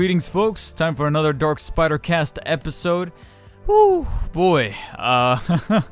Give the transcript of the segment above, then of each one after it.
Greetings, folks. Time for another Dark Spider Cast episode. Whew, boy. Uh,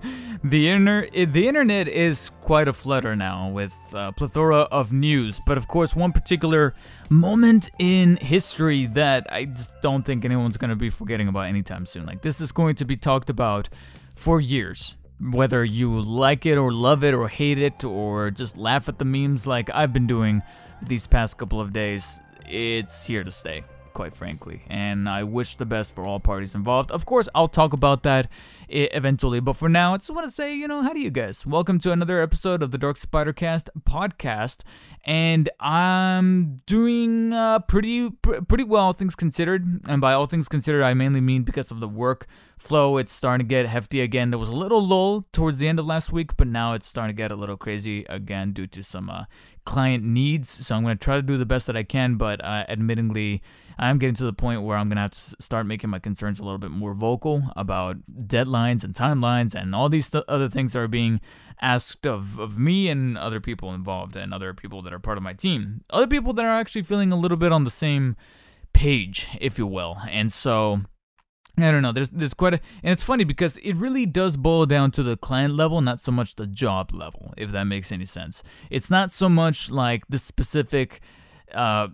the, inter- the internet is quite a flutter now with a plethora of news, but of course, one particular moment in history that I just don't think anyone's going to be forgetting about anytime soon. Like, this is going to be talked about for years. Whether you like it or love it or hate it or just laugh at the memes like I've been doing these past couple of days, it's here to stay quite frankly. And I wish the best for all parties involved. Of course, I'll talk about that eventually, but for now, I just want to say, you know, how do you guys? Welcome to another episode of the Dark Spider Cast podcast, and I'm doing uh, pretty pretty well, things considered. And by all things considered, I mainly mean because of the work flow. It's starting to get hefty again. There was a little lull towards the end of last week, but now it's starting to get a little crazy again due to some uh, client needs. So I'm going to try to do the best that I can, but uh, admittingly I'm getting to the point where I'm going to have to start making my concerns a little bit more vocal about deadlines and timelines and all these th- other things that are being asked of, of me and other people involved and other people that are part of my team. Other people that are actually feeling a little bit on the same page, if you will. And so. I don't know. There's there's quite a and it's funny because it really does boil down to the client level, not so much the job level, if that makes any sense. It's not so much like the specific uh,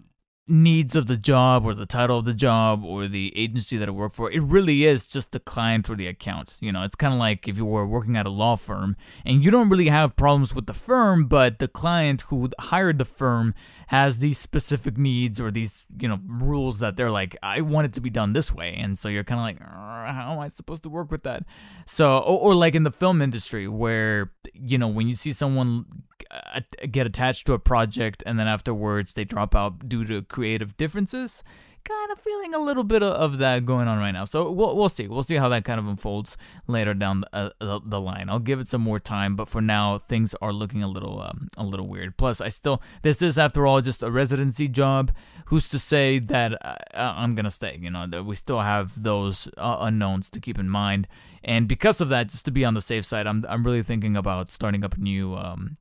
needs of the job or the title of the job or the agency that I work for. It really is just the client or the account. You know, it's kind of like if you were working at a law firm and you don't really have problems with the firm, but the client who hired the firm has these specific needs or these, you know, rules that they're like, I want it to be done this way. And so you're kind of like, how am I supposed to work with that? So, or, or like in the film industry where, you know, when you see someone uh, get attached to a project and then afterwards they drop out due to creative differences. Kind of feeling a little bit of that going on right now. So we'll, we'll see. We'll see how that kind of unfolds later down the, uh, the line. I'll give it some more time, but for now things are looking a little um, a little weird. Plus, I still this is after all just a residency job. Who's to say that uh, I'm gonna stay? You know that we still have those uh, unknowns to keep in mind. And because of that, just to be on the safe side, I'm I'm really thinking about starting up a new um,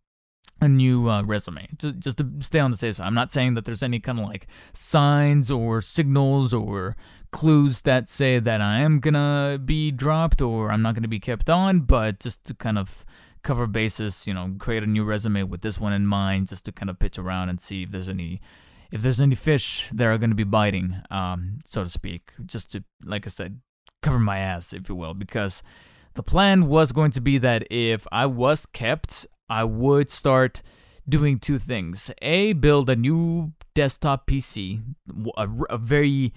a new uh, resume just, just to stay on the safe side. I'm not saying that there's any kind of like signs or signals or clues that say that I am gonna be dropped or I'm not gonna be kept on, but just to kind of cover bases, you know, create a new resume with this one in mind, just to kind of pitch around and see if there's any if there's any fish that are gonna be biting, um, so to speak, just to like I said, cover my ass, if you will, because the plan was going to be that if I was kept, I would start doing two things. A, build a new desktop PC, a, a very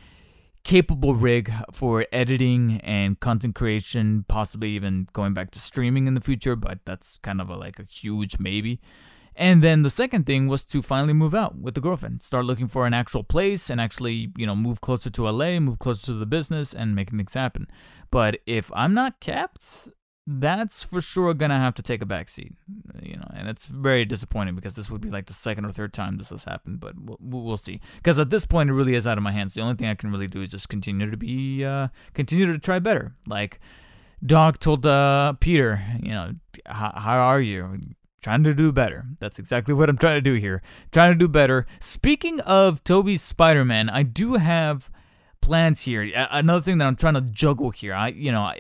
capable rig for editing and content creation, possibly even going back to streaming in the future, but that's kind of a, like a huge maybe. And then the second thing was to finally move out with the girlfriend, start looking for an actual place and actually, you know, move closer to LA, move closer to the business and making things happen. But if I'm not kept, that's for sure gonna have to take a backseat, you know, and it's very disappointing because this would be like the second or third time this has happened, but we'll, we'll see. Because at this point, it really is out of my hands. The only thing I can really do is just continue to be, uh, continue to try better. Like Doc told uh, Peter, you know, how are you? Trying to do better. That's exactly what I'm trying to do here. Trying to do better. Speaking of Tobey's Spider-Man, I do have plans here. Another thing that I'm trying to juggle here. I, you know,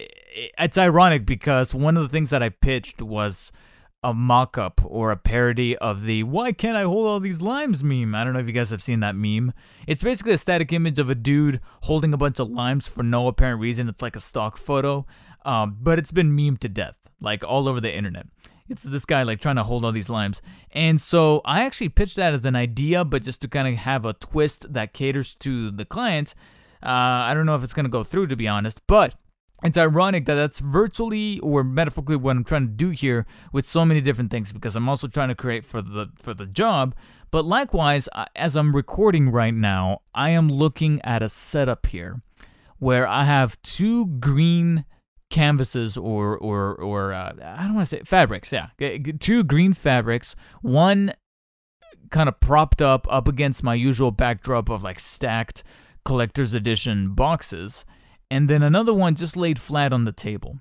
it's ironic because one of the things that I pitched was a mock-up or a parody of the "Why can't I hold all these limes?" meme. I don't know if you guys have seen that meme. It's basically a static image of a dude holding a bunch of limes for no apparent reason. It's like a stock photo, um, but it's been memed to death, like all over the internet. It's this guy like trying to hold all these limes, and so I actually pitched that as an idea, but just to kind of have a twist that caters to the client uh, I don't know if it's going to go through, to be honest, but it's ironic that that's virtually or metaphorically what I'm trying to do here with so many different things because I'm also trying to create for the for the job. But likewise, as I'm recording right now, I am looking at a setup here where I have two green canvases or or or uh, I don't want to say fabrics, yeah, two green fabrics, one kind of propped up up against my usual backdrop of like stacked collector's edition boxes, and then another one just laid flat on the table.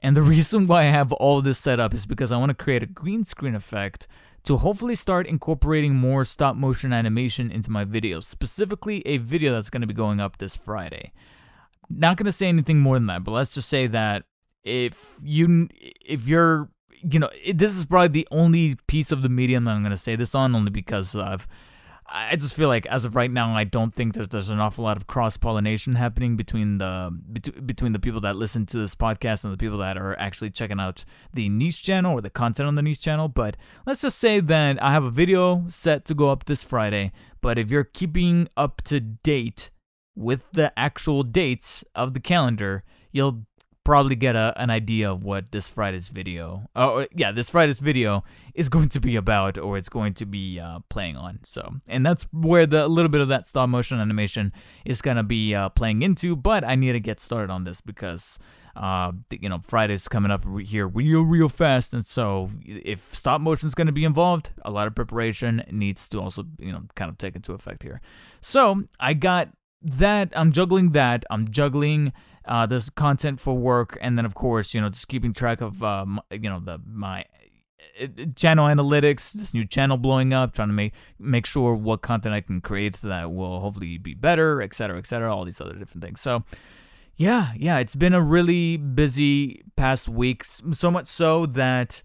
And the reason why I have all this set up is because I want to create a green screen effect to hopefully start incorporating more stop motion animation into my videos, specifically a video that's going to be going up this Friday. Not going to say anything more than that, but let's just say that if you if you're you know this is probably the only piece of the medium that I'm going to say this on only because I've I just feel like as of right now, I don't think there's there's an awful lot of cross pollination happening between the between the people that listen to this podcast and the people that are actually checking out the niche channel or the content on the niche channel. But let's just say that I have a video set to go up this Friday. But if you're keeping up to date with the actual dates of the calendar, you'll probably get a, an idea of what this Friday's video, oh yeah, this Friday's video is going to be about, or it's going to be uh, playing on. So, and that's where the little bit of that stop motion animation is gonna be uh, playing into. But I need to get started on this because, uh, you know, Friday's coming up here real, real fast, and so if stop motion is gonna be involved, a lot of preparation needs to also, you know, kind of take into effect here. So I got that. I'm juggling that. I'm juggling uh, this content for work, and then of course, you know, just keeping track of, um, you know, the my uh, channel analytics, this new channel blowing up, trying to make make sure what content I can create that will hopefully be better, et cetera, et cetera, all these other different things. So, yeah, yeah, it's been a really busy past weeks, so much so that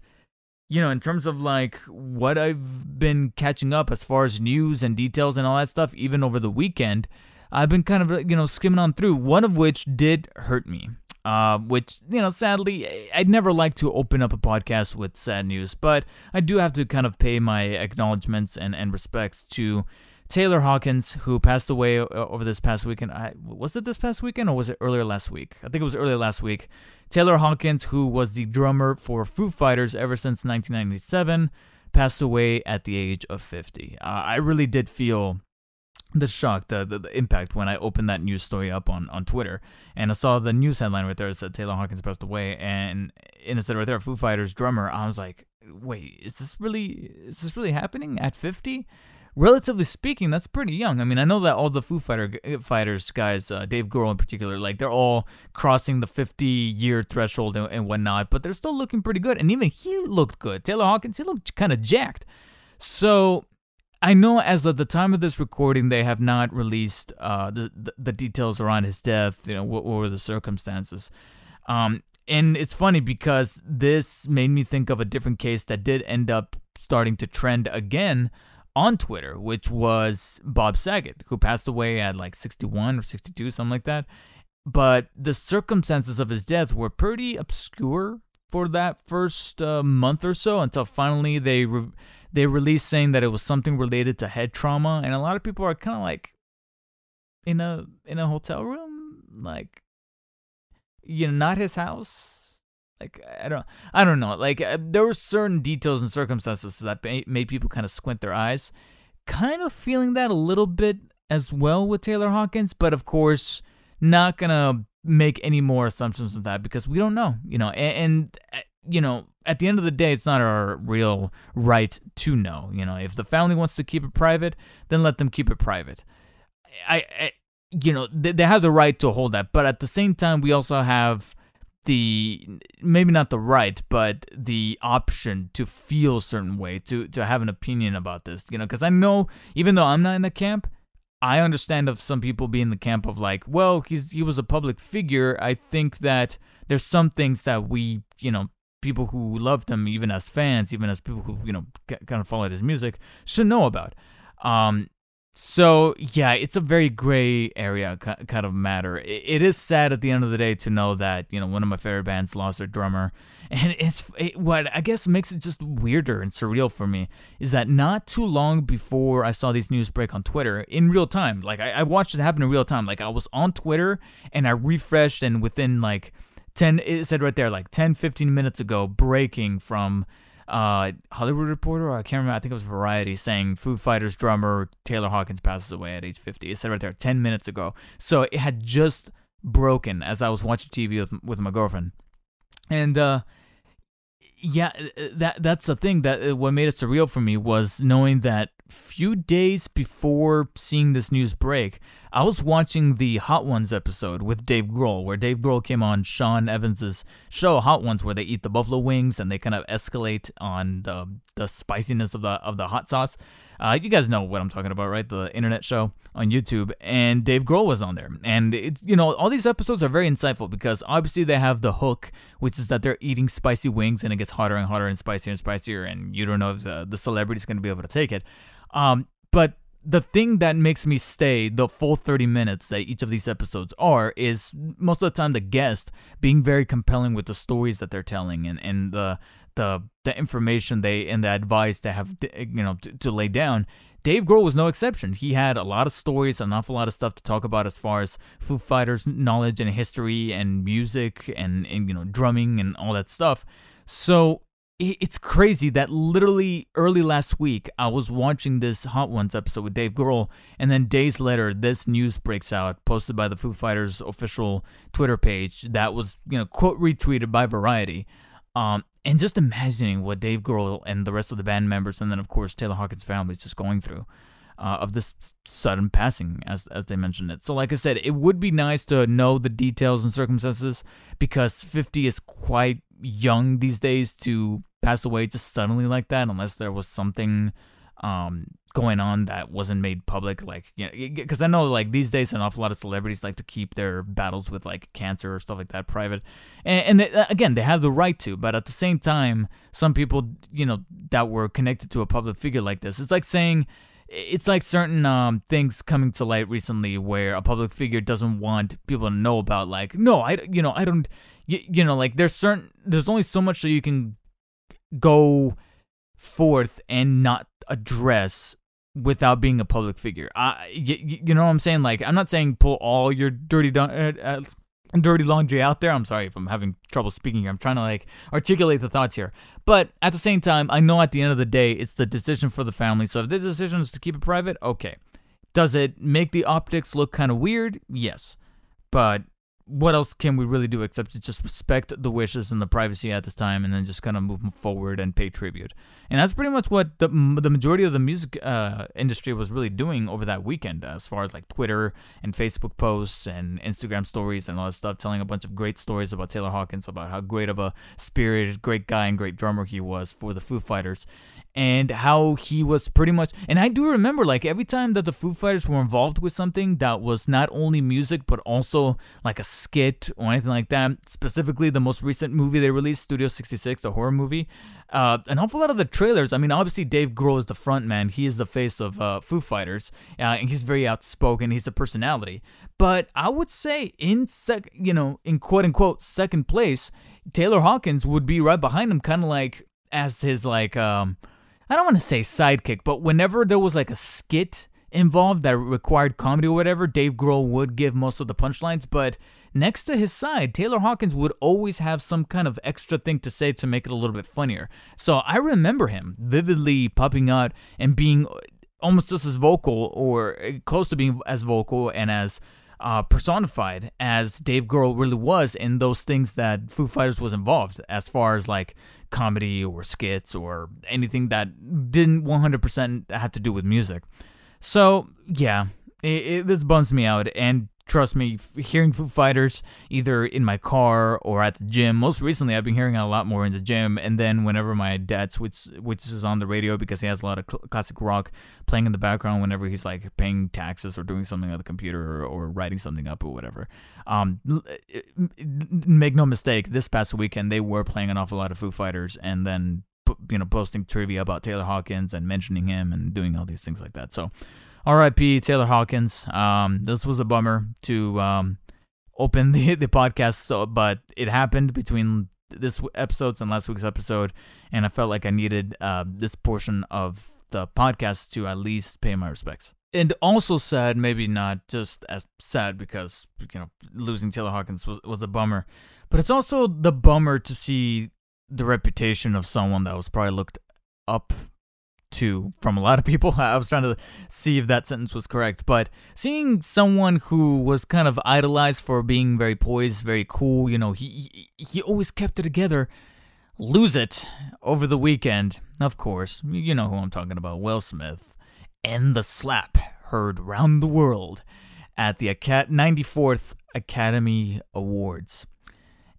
you know, in terms of like what I've been catching up as far as news and details and all that stuff, even over the weekend, I've been kind of, you know, skimming on through, one of which did hurt me. Uh, which, you know, sadly, I'd never like to open up a podcast with sad news, but I do have to kind of pay my acknowledgments and, and respects to Taylor Hawkins, who passed away over this past weekend. I, was it this past weekend or was it earlier last week? I think it was earlier last week. Taylor Hawkins, who was the drummer for Foo Fighters ever since 1997, passed away at the age of 50. Uh, I really did feel the shock, the, the, the, impact when I opened that news story up on, on Twitter and I saw the news headline right there that said Taylor Hawkins passed away and, and it said right there Foo Fighters drummer. I was like, wait, is this really is this really happening at 50? Relatively speaking, that's pretty young. I mean, I know that all the Foo Fighter fighters guys, uh, Dave Grohl in particular, like they're all crossing the 50 year threshold and, and whatnot, but they're still looking pretty good. And even he looked good. Taylor Hawkins, he looked kind of jacked. So I know as of the time of this recording, they have not released uh, the, the, the details around his death. You know, what, what were the circumstances? Um, and it's funny because this made me think of a different case that did end up starting to trend again on Twitter, which was Bob Saget, who passed away at like 61 or 62, something like that. But the circumstances of his death were pretty obscure for that first uh, month or so until finally they. Re- they released saying that it was something related to head trauma, and a lot of people are kind of like in a in a hotel room, like you know, not his house. Like I don't I don't know. Like uh, there were certain details and circumstances that made people kind of squint their eyes. Kind of feeling that a little bit as well with Taylor Hawkins, but of course, not gonna make any more assumptions of that because we don't know, you know. And, and uh, you know, at the end of the day, it's not our real right to know. You know, if the family wants to keep it private, then let them keep it private. I, I you know, they, they have the right to hold that, but at the same time, we also have the maybe not the right, but the option to feel a certain way, to to have an opinion about this. You know, because I know even though I'm not in the camp, I understand of some people being in the camp of like, well, he's he was a public figure. I think that there's some things that we, you know, people who loved him, even as fans, even as people who you know kind of followed his music, should know about. Um, so yeah, it's a very gray area kind of matter. It is sad at the end of the day to know that you know one of my favorite bands lost their drummer, and it's it, what I guess makes it just weirder and surreal for me is that not too long before I saw these news break on Twitter in real time, like I, I watched it happen in real time. Like I was on Twitter and I refreshed, and within like 10 it said right there like 10 15 minutes ago breaking from uh, Hollywood Reporter, I can't remember. I think it was Variety saying Foo Fighters drummer Taylor Hawkins passes away at age 50. It said right there 10 minutes ago. So it had just broken as I was watching TV with, with my girlfriend. And, uh, yeah, uh, that that's the thing that uh, what made it surreal for me was knowing that few days before seeing this news break, I was watching the Hot Ones episode with Dave Grohl, where Dave Grohl came on Sean Evans's show Hot Ones, where they eat the buffalo wings and they kind of escalate on the the spiciness of the of the hot sauce. Uh, you guys know what I'm talking about, right? The internet show on YouTube, and Dave Grohl was on there. And it's you know all these episodes are very insightful because obviously they have the hook, which is that they're eating spicy wings and it gets hotter and hotter and spicier and spicier, and you don't know if the, the celebrity's going to be able to take it. Um, but the thing that makes me stay the full 30 minutes that each of these episodes are is most of the time the guest being very compelling with the stories that they're telling and, and the the the information they and the advice they have you know to, to lay down Dave Grohl was no exception. He had a lot of stories, an awful lot of stuff to talk about as far as Foo Fighters knowledge and history and music and, and you know drumming and all that stuff. So it's crazy that literally early last week I was watching this Hot Ones episode with Dave Grohl, and then days later this news breaks out, posted by the Foo Fighters official Twitter page that was you know quote retweeted by Variety. Um, and just imagining what Dave Grohl and the rest of the band members, and then of course Taylor Hawkins' family is just going through. Uh, of this sudden passing, as as they mentioned it. So, like I said, it would be nice to know the details and circumstances because 50 is quite young these days to pass away just suddenly like that, unless there was something um, going on that wasn't made public. Like, you know, because I know like these days an awful lot of celebrities like to keep their battles with like cancer or stuff like that private, and, and they, uh, again they have the right to, but at the same time, some people you know that were connected to a public figure like this, it's like saying. It's like certain um, things coming to light recently where a public figure doesn't want people to know about. Like, no, I, you know, I don't, you, you know, like there's certain, there's only so much that you can go forth and not address without being a public figure. I, you, you know what I'm saying? Like, I'm not saying pull all your dirty, uh, uh, dirty laundry out there. I'm sorry if I'm having trouble speaking here. I'm trying to like articulate the thoughts here. But at the same time, I know at the end of the day, it's the decision for the family. So if the decision is to keep it private, okay. Does it make the optics look kind of weird? Yes. But what else can we really do except to just respect the wishes and the privacy at this time and then just kind of move forward and pay tribute? And that's pretty much what the, the majority of the music uh, industry was really doing over that weekend as far as like twitter and facebook posts and instagram stories and all that stuff telling a bunch of great stories about taylor hawkins about how great of a spirited great guy and great drummer he was for the foo fighters and how he was pretty much and I do remember like every time that the Foo Fighters were involved with something that was not only music but also like a skit or anything like that specifically the most recent movie they released Studio 66 the horror movie uh, an awful lot of the trailers I mean obviously Dave Grohl is the front man he is the face of uh, Foo Fighters uh, and he's very outspoken he's a personality but I would say in sec you know in quote unquote second place Taylor Hawkins would be right behind him kind of like as his like um I don't want to say sidekick, but whenever there was like a skit involved that required comedy or whatever, Dave Grohl would give most of the punchlines. But next to his side, Taylor Hawkins would always have some kind of extra thing to say to make it a little bit funnier. So I remember him vividly popping out and being uh, almost just as vocal or uh, close to being as vocal and as uh, personified as Dave Grohl really was in those things that Foo Fighters was involved, as far as like comedy or skits or anything that didn't 100% have to do with music. So yeah, it, it, this bums me out, and trust me, hearing Foo Fighters either in my car or at the gym. Most recently, I've been hearing a lot more in the gym, and then whenever my dad switches is on the radio because he has a lot of cl- classic rock playing in the background whenever he's like paying taxes or doing something on the computer or, or writing something up or whatever. Um, make no mistake, this past weekend they were playing an awful lot of Foo Fighters, and then you know posting trivia about Taylor Hawkins and mentioning him and doing all these things like that. So R.I.P. Taylor Hawkins. Um, this was a bummer to um, open the the podcast, so but it happened between this episodes and last week's episode, and I felt like I needed uh, this portion of the podcast to at least pay my respects. And also sad, maybe not just as sad because you know losing Taylor Hawkins was was a bummer, but it's also the bummer to see the reputation of someone that was probably looked up to from a lot of people. I was trying to see if that sentence was correct, but seeing someone who was kind of idolized for being very poised, very cool, you know, he he, always kept it together. lose it over the weekend. Of course, you know who I'm talking about Will Smith. And the slap heard round the world at the 94th Academy Awards.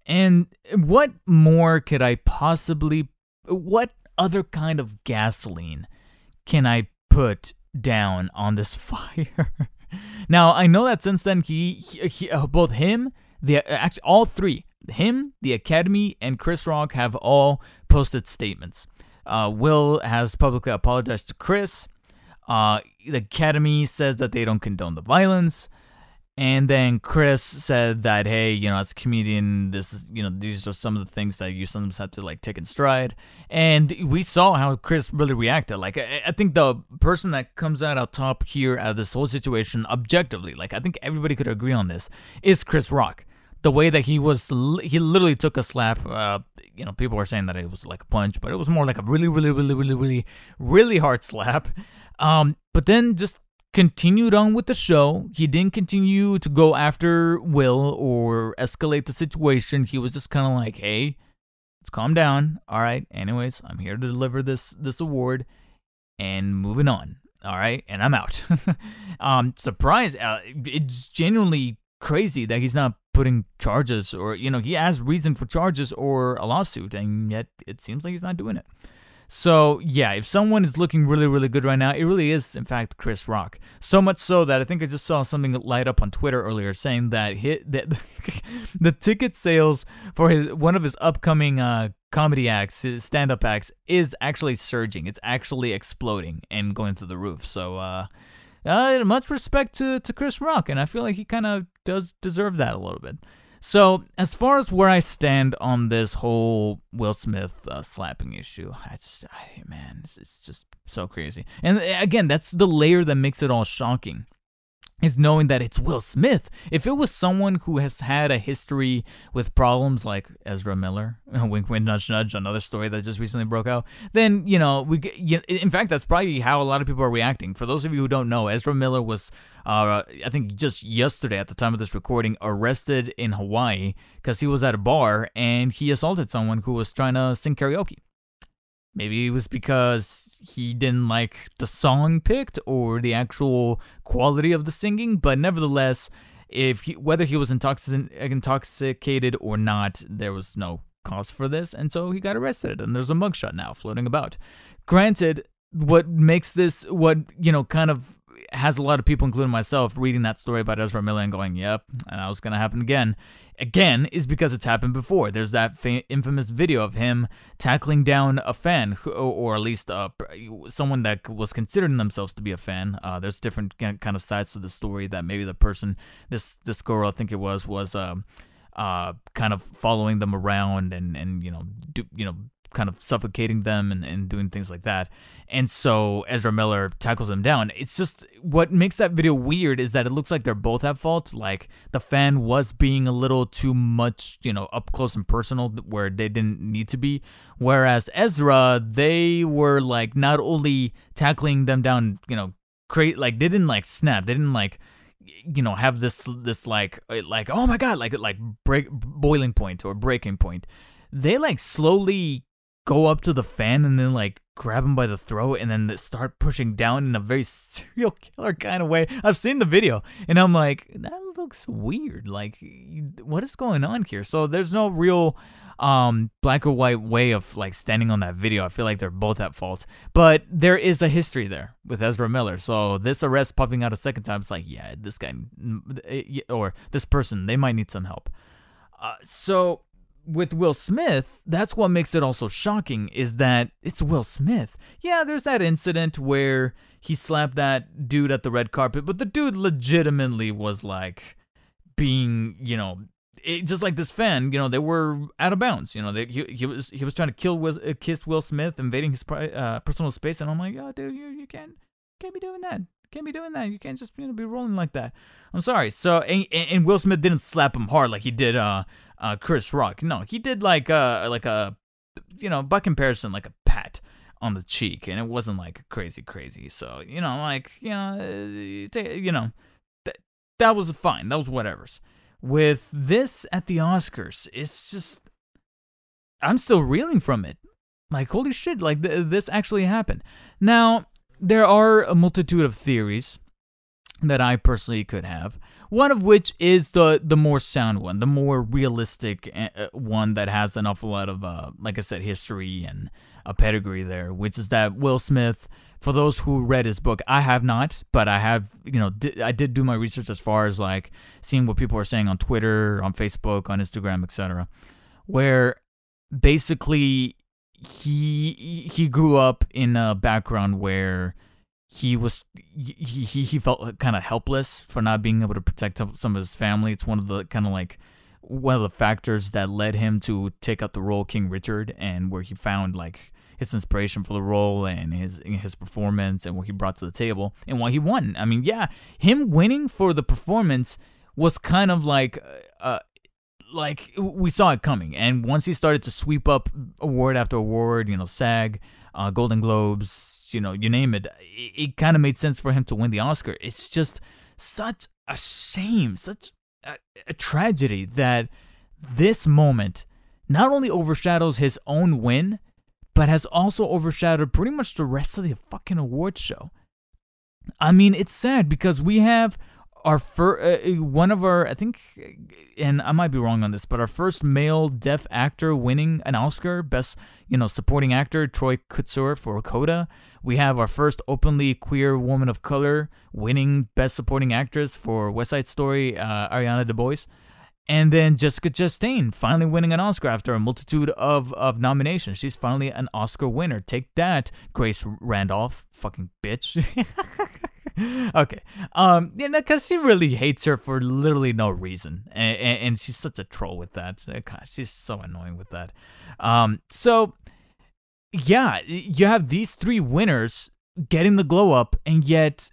And what more could I possibly. What other kind of gasoline can I put down on this fire? now, I know that since then, he, he, he uh, both him, the actually all three, him, the Academy, and Chris Rock have all posted statements. Uh, Will has publicly apologized to Chris. Uh, the Academy says that they don't condone the violence. And then Chris said that, hey, you know, as a comedian, this is, you know, these are some of the things that you sometimes have to like take in stride. And we saw how Chris really reacted. Like, I, I think the person that comes out on top here out of this whole situation, objectively, like, I think everybody could agree on this, is Chris Rock. The way that he was, he literally took a slap. Uh, you know, people were saying that it was like a punch, but it was more like a really, really, really, really, really, really hard slap. Um, but then just continued on with the show. He didn't continue to go after Will or escalate the situation. He was just kind of like, "Hey, let's calm down. All right. Anyways, I'm here to deliver this this award and moving on. All right, and I'm out." um, surprised. Uh, it's genuinely crazy that he's not putting charges or you know he has reason for charges or a lawsuit, and yet it seems like he's not doing it. So, yeah, if someone is looking really, really good right now, it really is, in fact, Chris Rock. So much so that I think I just saw something light up on Twitter earlier saying that hit that the ticket sales for his one of his upcoming uh, comedy acts, his stand-up acts, is actually surging. It's actually exploding and going through the roof. So, uh, uh, much respect to, to Chris Rock, and I feel like he kind of does deserve that a little bit. So, as far as where I stand on this whole Will Smith uh, slapping issue, I just, I, man, it's, it's just so crazy. And uh, again, that's the layer that makes it all shocking is knowing that it's Will Smith. If it was someone who has had a history with problems like Ezra Miller, wink, wink, nudge, nudge, another story that just recently broke out, then you know we. In fact, that's probably how a lot of people are reacting. For those of you who don't know, Ezra Miller was, uh, I think, just yesterday at the time of this recording, arrested in Hawaii because he was at a bar and he assaulted someone who was trying to sing karaoke. Maybe it was because he didn't like the song picked or the actual quality of the singing, but nevertheless, if he, whether he was intoxic- intoxicated or not, there was no cause for this, and so he got arrested. And there's a mugshot now floating about. Granted, what makes this what you know kind of has a lot of people, including myself, reading that story about Ezra Miller and going, "Yep, and that was gonna happen again." Again is because it's happened before. There's that fa- infamous video of him tackling down a fan, who, or at least uh, someone that was considering themselves to be a fan. Uh, there's different kind of sides to the story that maybe the person, this this girl, I think it was, was um, uh, kind of following them around and and you know do you know kind of suffocating them and, and doing things like that. And so Ezra Miller tackles him down. It's just what makes that video weird is that it looks like they're both at fault. Like the fan was being a little too much, you know, up close and personal where they didn't need to be. Whereas Ezra, they were like not only tackling them down, you know, create like they didn't like snap. They didn't like you know have this this like uh, like oh my god like like break boiling point or breaking point they like slowly go up to the fan and then like grab him by the throat and then start pushing down in a very serial killer kind of way. I've seen the video and I'm like, that looks weird. Like, what is going on here? So there's no real um black or white way of like standing on that video. I feel like they're both at fault. But there is a history there with Ezra Miller. So this arrest popping out a second time, it's like, yeah, this guy or this person, they might need some help. Uh, so with Will Smith, that's what makes it also shocking is that it's Will Smith. Yeah, there's that incident where he slapped that dude at the red carpet, but the dude legitimately was like being, you know, it, just like this fan, you know, they were out of bounds. You know, they, he, he was he was trying to kill Will, uh, kiss Will Smith, invading his uh, personal space, and I'm like, oh, dude, you you can't can't be doing that. Can't be doing that. You can't just you know be rolling like that. I'm sorry. So and, and Will Smith didn't slap him hard like he did uh uh, Chris Rock. No, he did like a uh, like a you know by comparison like a pat on the cheek, and it wasn't like crazy crazy. So you know like you know uh, you know that that was fine. That was whatever's. With this at the Oscars, it's just I'm still reeling from it. Like, holy shit, like th- this actually happened. Now, there are a multitude of theories that I personally could have. One of which is the the more sound one, the more realistic uh, one that has an awful lot of, uh, like I said, history and a pedigree there, which is that Will Smith. For those who read his book, I have not, but I have, you know, di- I did do my research as far as like seeing what people are saying on Twitter, on Facebook, on Instagram, etc. Where basically he he grew up in a background where he was he he, felt kind of helpless for not being able to protect some of his family. It's one of the kind of like one of the factors that led him to take up the role King Richard, and where he found like his inspiration for the role and his his performance and what he brought to the table and why he won. I mean, yeah, him winning for the performance was kind of like uh, like we saw it coming. And once he started to sweep up award after award, you know, SAG, uh, Golden Globes, you know, you name it, it, it kind of made sense for him to win the Oscar. It's just such a shame, such a, a tragedy that this moment not only overshadows his own win, but has also overshadowed pretty much the rest of the fucking award show. I mean, it's sad because we have our first, uh, one of our, I think, and I might be wrong on this, but our first male deaf actor winning an Oscar, best, you know, supporting actor, Troy Kotsur for Coda. We have our first openly queer woman of color winning best supporting actress for West Side Story, uh, Ariana DeBose. And then Jessica Chastain finally winning an Oscar after a multitude of, of nominations. She's finally an Oscar winner. Take that, Grace Randolph, fucking bitch. okay. Um, you know, because she really hates her for literally no reason, and, and, she's such a troll with that. Uh, God, she's so annoying with that. Um, so yeah, you have these three winners getting the glow up, and yet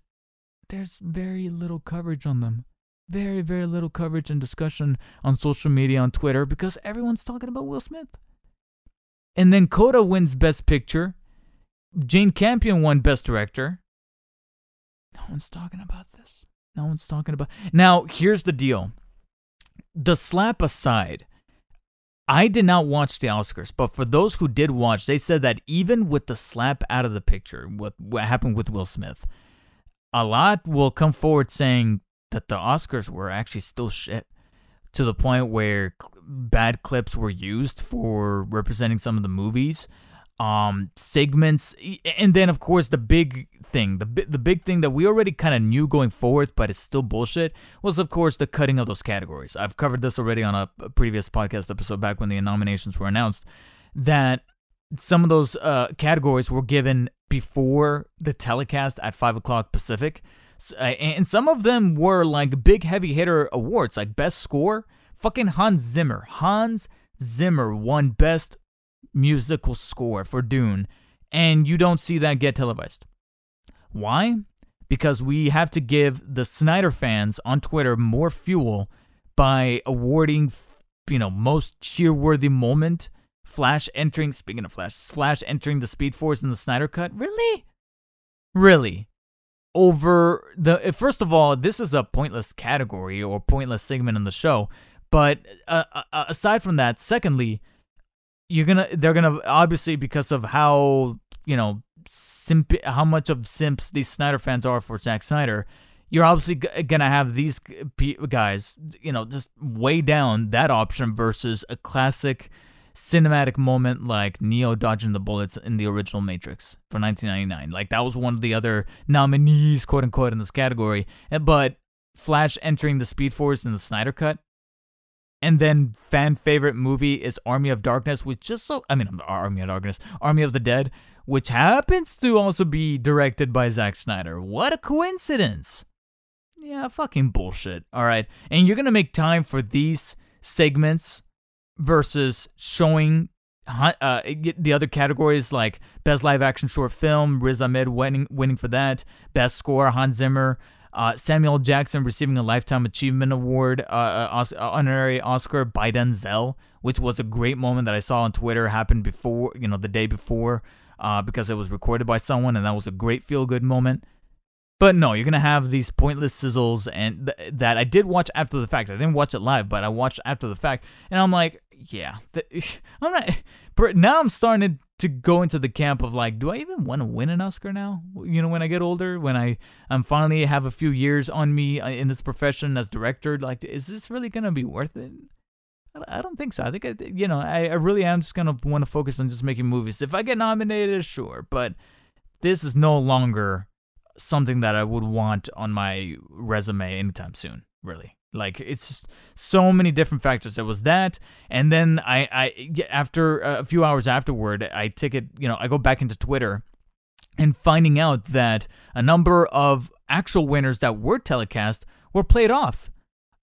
there's very little coverage on them. Very, very little coverage and discussion on social media, on Twitter, because everyone's talking about Will Smith. And then Coda wins Best Picture. Jane Campion won Best Director. No one's talking about this. No one's talking about. Now, here's the deal. The slap aside, I did not watch the Oscars, but for those who did watch, they said that even with the slap out of the picture, what what happened with Will Smith, a lot will come forward saying that the Oscars were actually still shit to the point where bad clips were used for representing some of the movies um segments. And then of course the big thing the the big thing that we already kind of knew going forward but it's still bullshit was of course the cutting of those categories. I've covered this already on a, previous podcast episode back when the nominations were announced that some of those uh, categories were given before the telecast at 5 o'clock pacific. Uh, and some of them were like big heavy hitter awards like best score. Fucking hans zimmer. Hans zimmer won best musical score for Dune, and you don't see that get televised. Why? Because we have to give the Snyder fans on Twitter more fuel by awarding, you know, most cheer-worthy moment. Flash entering, speaking of Flash, Flash entering the Speed Force in the Snyder Cut. Really? Really? Over the first of all, this is a pointless category or pointless segment in the show. But uh, uh, aside from that, secondly, you're gonna they're gonna obviously because of how you know simp how much of simps these Snyder fans are for Zack Snyder. You're obviously g- gonna have these guys, you know, just way down that option versus a classic cinematic moment like Neo dodging the bullets in the original Matrix for 1999. Like that was one of the other nominees, quote unquote, in this category. But Flash entering the Speed Force in the Snyder Cut and then fan favorite movie is Army of Darkness, which just so I mean Army of Darkness, Army of the Dead, which happens to also be directed by Zack Snyder. What a coincidence! Yeah, fucking bullshit. All right, and you're gonna make time for these segments versus showing uh, the other categories like best live action short film, Riz Ahmed winning winning for that, best score Hans Zimmer, uh, Samuel Jackson receiving a Lifetime Achievement Award, uh, uh, uh, honorary Oscar by Denzel, which was a great moment that I saw on Twitter happened before, you know, the day before, uh, because it was recorded by someone, and that was a great feel good moment. But no, you're gonna have these pointless sizzles, and th- that I did watch after the fact. I didn't watch it live, but I watched after the fact, and I'm like, yeah, the, I'm not. Now I'm starting to go into the camp of like, do I even want to win an Oscar now? You know, when I get older, when I I'm finally have a few years on me uh, in this profession as director, like, is this really gonna be worth it? I don't think so. I think I, you know, I, I really am just gonna want to focus on just making movies. If I get nominated, sure, but this is no longer something that I would want on my resume anytime soon. Really. Like it's just so many different factors. There was that, and then I, I after uh, a few hours afterward, I take it. You know, I go back into Twitter, and finding out that a number of actual winners that were telecast were played off.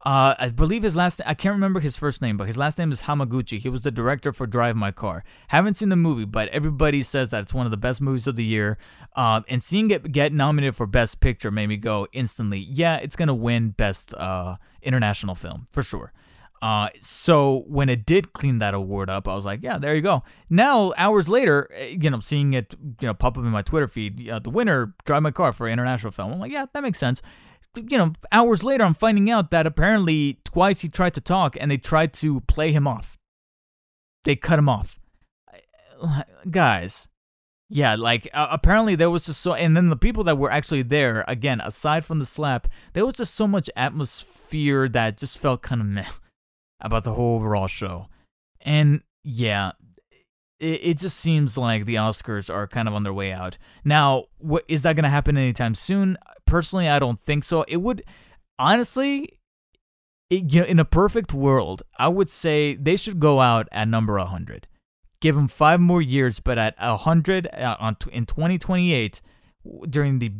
Uh, I believe his last I can't remember his first name, but his last name is Hamaguchi. He was the director for Drive My Car. Haven't seen the movie, but everybody says that it's one of the best movies of the year. Um, and seeing it get nominated for Best Picture made me go instantly, yeah, it's gonna win Best uh, International Film for sure. Uh, so when it did clean that award up, I was like, yeah, there you go. Now hours later, eh, you know, seeing it, you know, pop up in my Twitter feed, uh, the winner, Drive My Car for international film. I'm like, yeah, that makes sense you know, hours later, I'm finding out that apparently twice he tried to talk and they tried to play him off. They cut him off. Guys, yeah, like uh, apparently there was just so, and then the people that were actually there, again, aside from the slap, there was just so much atmosphere that just felt kind of meh about the whole overall show. And yeah, it, it just seems like the Oscars are kind of on their way out. Now, what is that going to happen anytime soon? Personally, I don't think so. It would honestly, it, you know, in a perfect world, I would say they should go out at number 100. Give them five more years, but at 100 uh, on in 2028, during the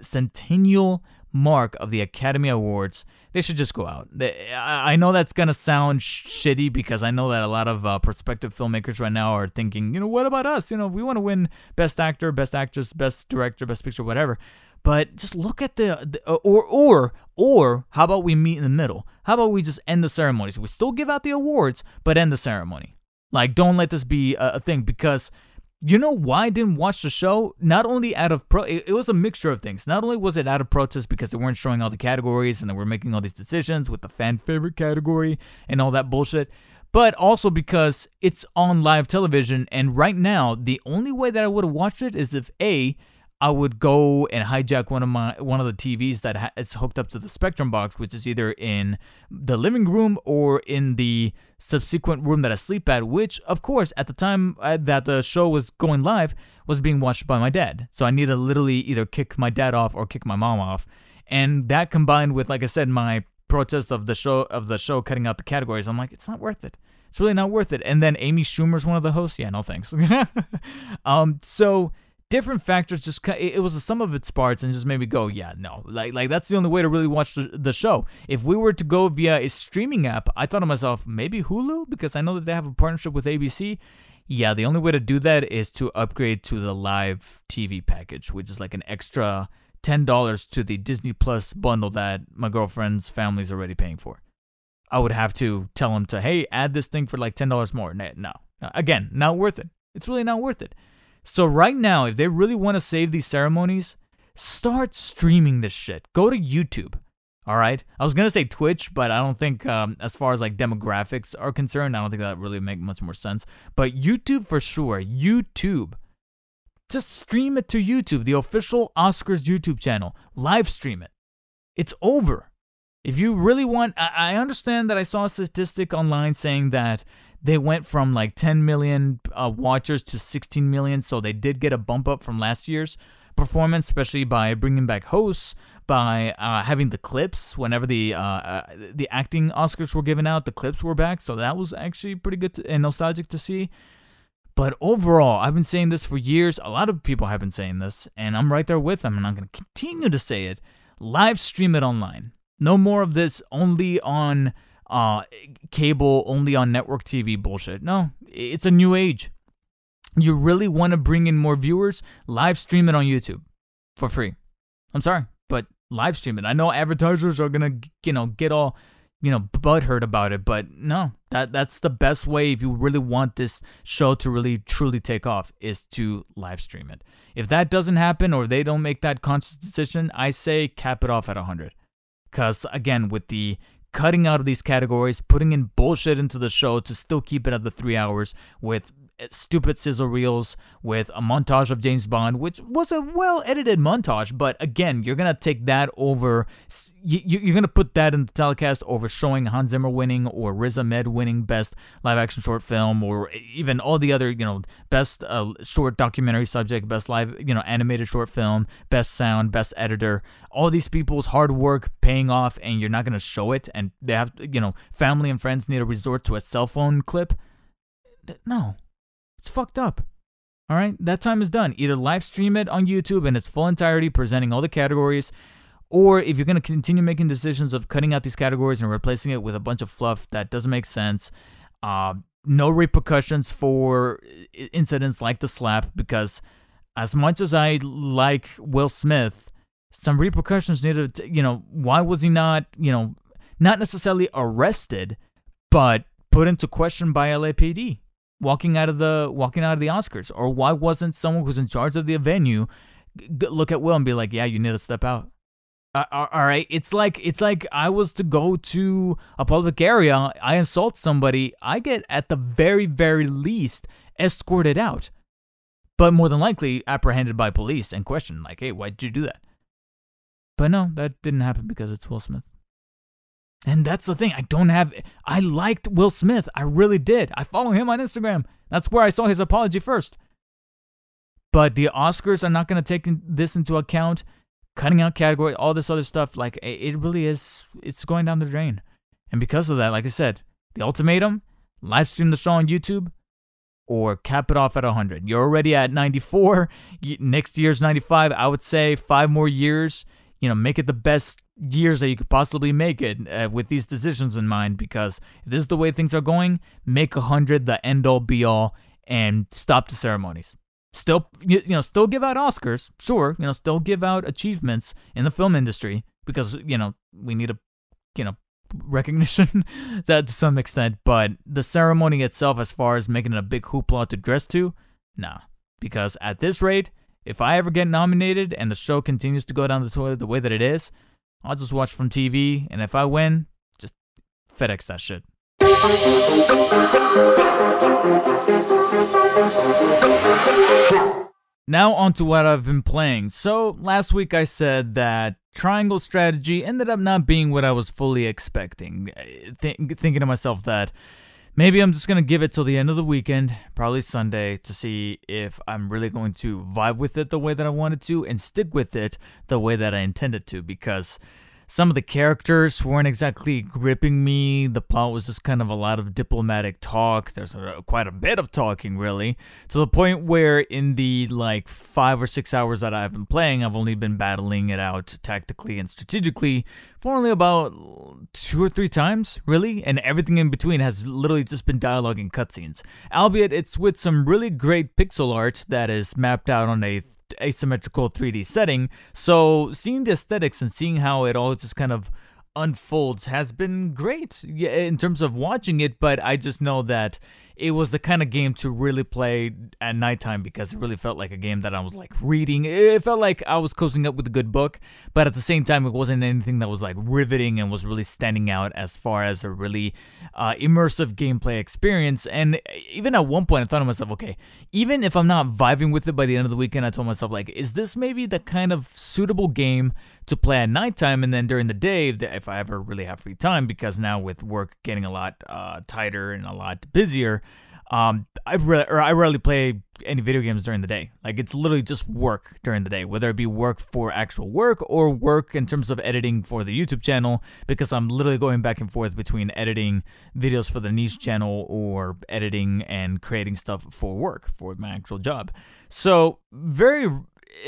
centennial mark of the Academy Awards, they should just go out. I know that's gonna sound sh- shitty because I know that a lot of uh, prospective filmmakers right now are thinking, you know, what about us? You know, we want to win Best Actor, Best Actress, Best Director, Best Picture, whatever. But just look at the, the uh, or or or how about we meet in the middle? How about we just end the ceremonies? We still give out the awards, but end the ceremony. Like, don't let this be a, a thing because you know why I didn't watch the show? Not only out of pro, it, it, was a mixture of things. Not only was it out of protest because they weren't showing all the categories and they were making all these decisions with the fan favorite category and all that bullshit, but also because it's on live television. And right now, the only way that I would have watched it is if a I would go and hijack one of my one of the TVs that ha- is hooked up to the Spectrum box, which is either in the living room or in the subsequent room that I sleep at. Which, of course, at the time uh, that the show was going live, was being watched by my dad. So I need to literally either kick my dad off or kick my mom off, and that combined with, like I said, my protest of the show of the show cutting out the categories, I'm like, it's not worth it. It's really not worth it. And then Amy Schumer's one of the hosts. Yeah, no thanks. um, so different factors just it was the sum of its parts and just made me go yeah no. Like like that's the only way to really watch the, the show. If we were to go via a streaming app i thought to myself maybe hulu? Because i know that they have a partnership with abc yeah the only way to do that is to upgrade to the live tv package which is like an extra $10 to the disney plus bundle that my girlfriend's family is already paying for. I would have to tell them to hey add this thing for like $10 more. No. Again not worth it. It's really not worth it so right now, if they really want to save these ceremonies, start streaming this shit. Go to YouTube. All right. I was gonna say Twitch, but I don't think, um, as far as like demographics are concerned, I don't think that really make much more sense. But YouTube for sure. YouTube. Just stream it to YouTube, the official Oscars YouTube channel. Live stream it. It's over. If you really want, I understand that I saw a statistic online saying that they went from like 10 million uh, watchers to 16 million, so they did get a bump up from last year's performance, especially by bringing back hosts, by uh, having the clips whenever the uh, uh, the acting Oscars were given out, the clips were back, so that was actually pretty good to, and nostalgic to see. But overall, I've been saying this for years. A lot of people have been saying this, and I'm right there with them, and I'm going to continue to say it. Live stream it online. No more of this only on uh, cable only on network TV bullshit. No, it's a new age. You really want to bring in more viewers? Live stream it on YouTube for free. I'm sorry, but live stream it. I know advertisers are gonna, you know, get all, you know, butthurt about it, but no, that that's the best way if you really want this show to really truly take off is to live stream it. If that doesn't happen or they don't make that conscious decision, I say cap it off at 100. Cuz again, with the cutting out of these categories, putting in bullshit into the show to still keep it at the three hours with stupid sizzle reels with a montage of James Bond, which was a well edited montage. But again, you're gonna take that over. You, are gonna put that in the telecast over showing Hans Zimmer winning or Riz Ahmed winning best live action short film, or even all the other you know best uh, short documentary subject, best live you know animated short film, best sound, best editor. All these people's hard work paying off, and you're not gonna show it, and they have you know family and friends need to resort to a cell phone clip. No, it's fucked up. All right, that time is done. Either live stream it on YouTube in its full entirety, presenting all the categories, or if you're going to continue making decisions of cutting out these categories and replacing it with a bunch of fluff that doesn't make sense, uh, no repercussions for incidents like the slap, because as much as I like Will Smith, some repercussions needed to, you know, why was he not, you know, not necessarily arrested, but put into question by LAPD? Walking out of the walking out of the Oscars? Or why wasn't someone who's in charge of the venue look at Will and be like, "Yeah, you need to step out." Uh, all right, it's like it's like I was to go to a public area, I insult somebody, I get at the very very least escorted out, but more than likely apprehended by police and questioned, like, "Hey, why did you do that?" But no, that didn't happen because it's Will Smith. And that's the thing. I don't have. I liked Will Smith. I really did. I follow him on Instagram. That's where I saw his apology first. But the Oscars are not going to take this into account. Cutting out category, all this other stuff. Like it really is. It's going down the drain. And because of that, like I said, the ultimatum: live stream the show on YouTube, or cap it off at 100. You're already at 94. Next year's 95. I would say five more years you know, make it the best years that you could possibly make it uh, with these decisions in mind. Because if this is the way things are going, make a hundred the end all be all, and stop the ceremonies. Still, you, you know, still give out Oscars, sure. You know, still give out achievements in the film industry because you know we need a, you know, recognition that to some extent. But the ceremony itself, as far as making it a big hoopla to dress to, nah. Because at this rate, if I ever get nominated and the show continues to go down the toilet the way that it is, I'll just watch from TV, and if I win, just FedEx that shit. Now, on to what I've been playing. So, last week I said that Triangle Strategy ended up not being what I was fully expecting. Th- thinking to myself that maybe I'm just going to give it till the end of the weekend, probably Sunday, to see if I'm really going to vibe with it the way that I wanted to and stick with it the way that I intended to because some of the characters weren't exactly gripping me. The plot was just kind of a lot of diplomatic talk. There's a, quite a bit of talking, really, to the point where in the like five or six hours that I've been playing, I've only been battling it out tactically and strategically for only about two or three times, really, and everything in between has literally just been dialogue and cutscenes. Albeit it's with some really great pixel art that is mapped out on a asymmetrical 3D setting. So seeing the aesthetics and seeing how it all just kind of unfolds has been great in terms of watching it, but I just know that it was the kind of game to really play at nighttime because it really felt like a game that I was like reading. It felt like I was cozying up with a good book, but at the same time, it wasn't anything that was like riveting and was really standing out as far as a really uh, immersive gameplay experience. And even at one point, I thought to myself, okay, even if I'm not vibing with it by the end of the weekend, I told myself, like, is this maybe the kind of suitable game to play at nighttime and then during the day if I ever really have free time? Because now with work getting a lot uh, tighter and a lot busier, um, I or I rarely play any video games during the day. Like it's literally just work during the day, whether it be work for actual work or work in terms of editing for the YouTube channel, because I'm literally going back and forth between editing videos for the niche channel or editing and creating stuff for work for my actual job. So very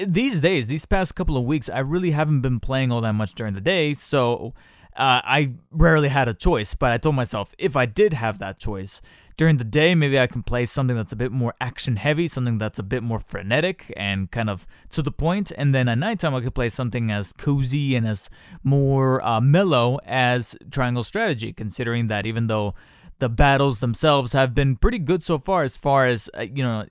these days, these past couple of weeks, I really haven't been playing all that much during the day. So uh, I rarely had a choice. But I told myself if I did have that choice during the day, maybe I can play something that's a bit more action heavy, something that's a bit more frenetic and kind of to the point. And then at nighttime, I could play something as cozy and as more uh, mellow as Triangle Strategy, considering that even though the battles themselves have been pretty good so far, as far as, uh, you know,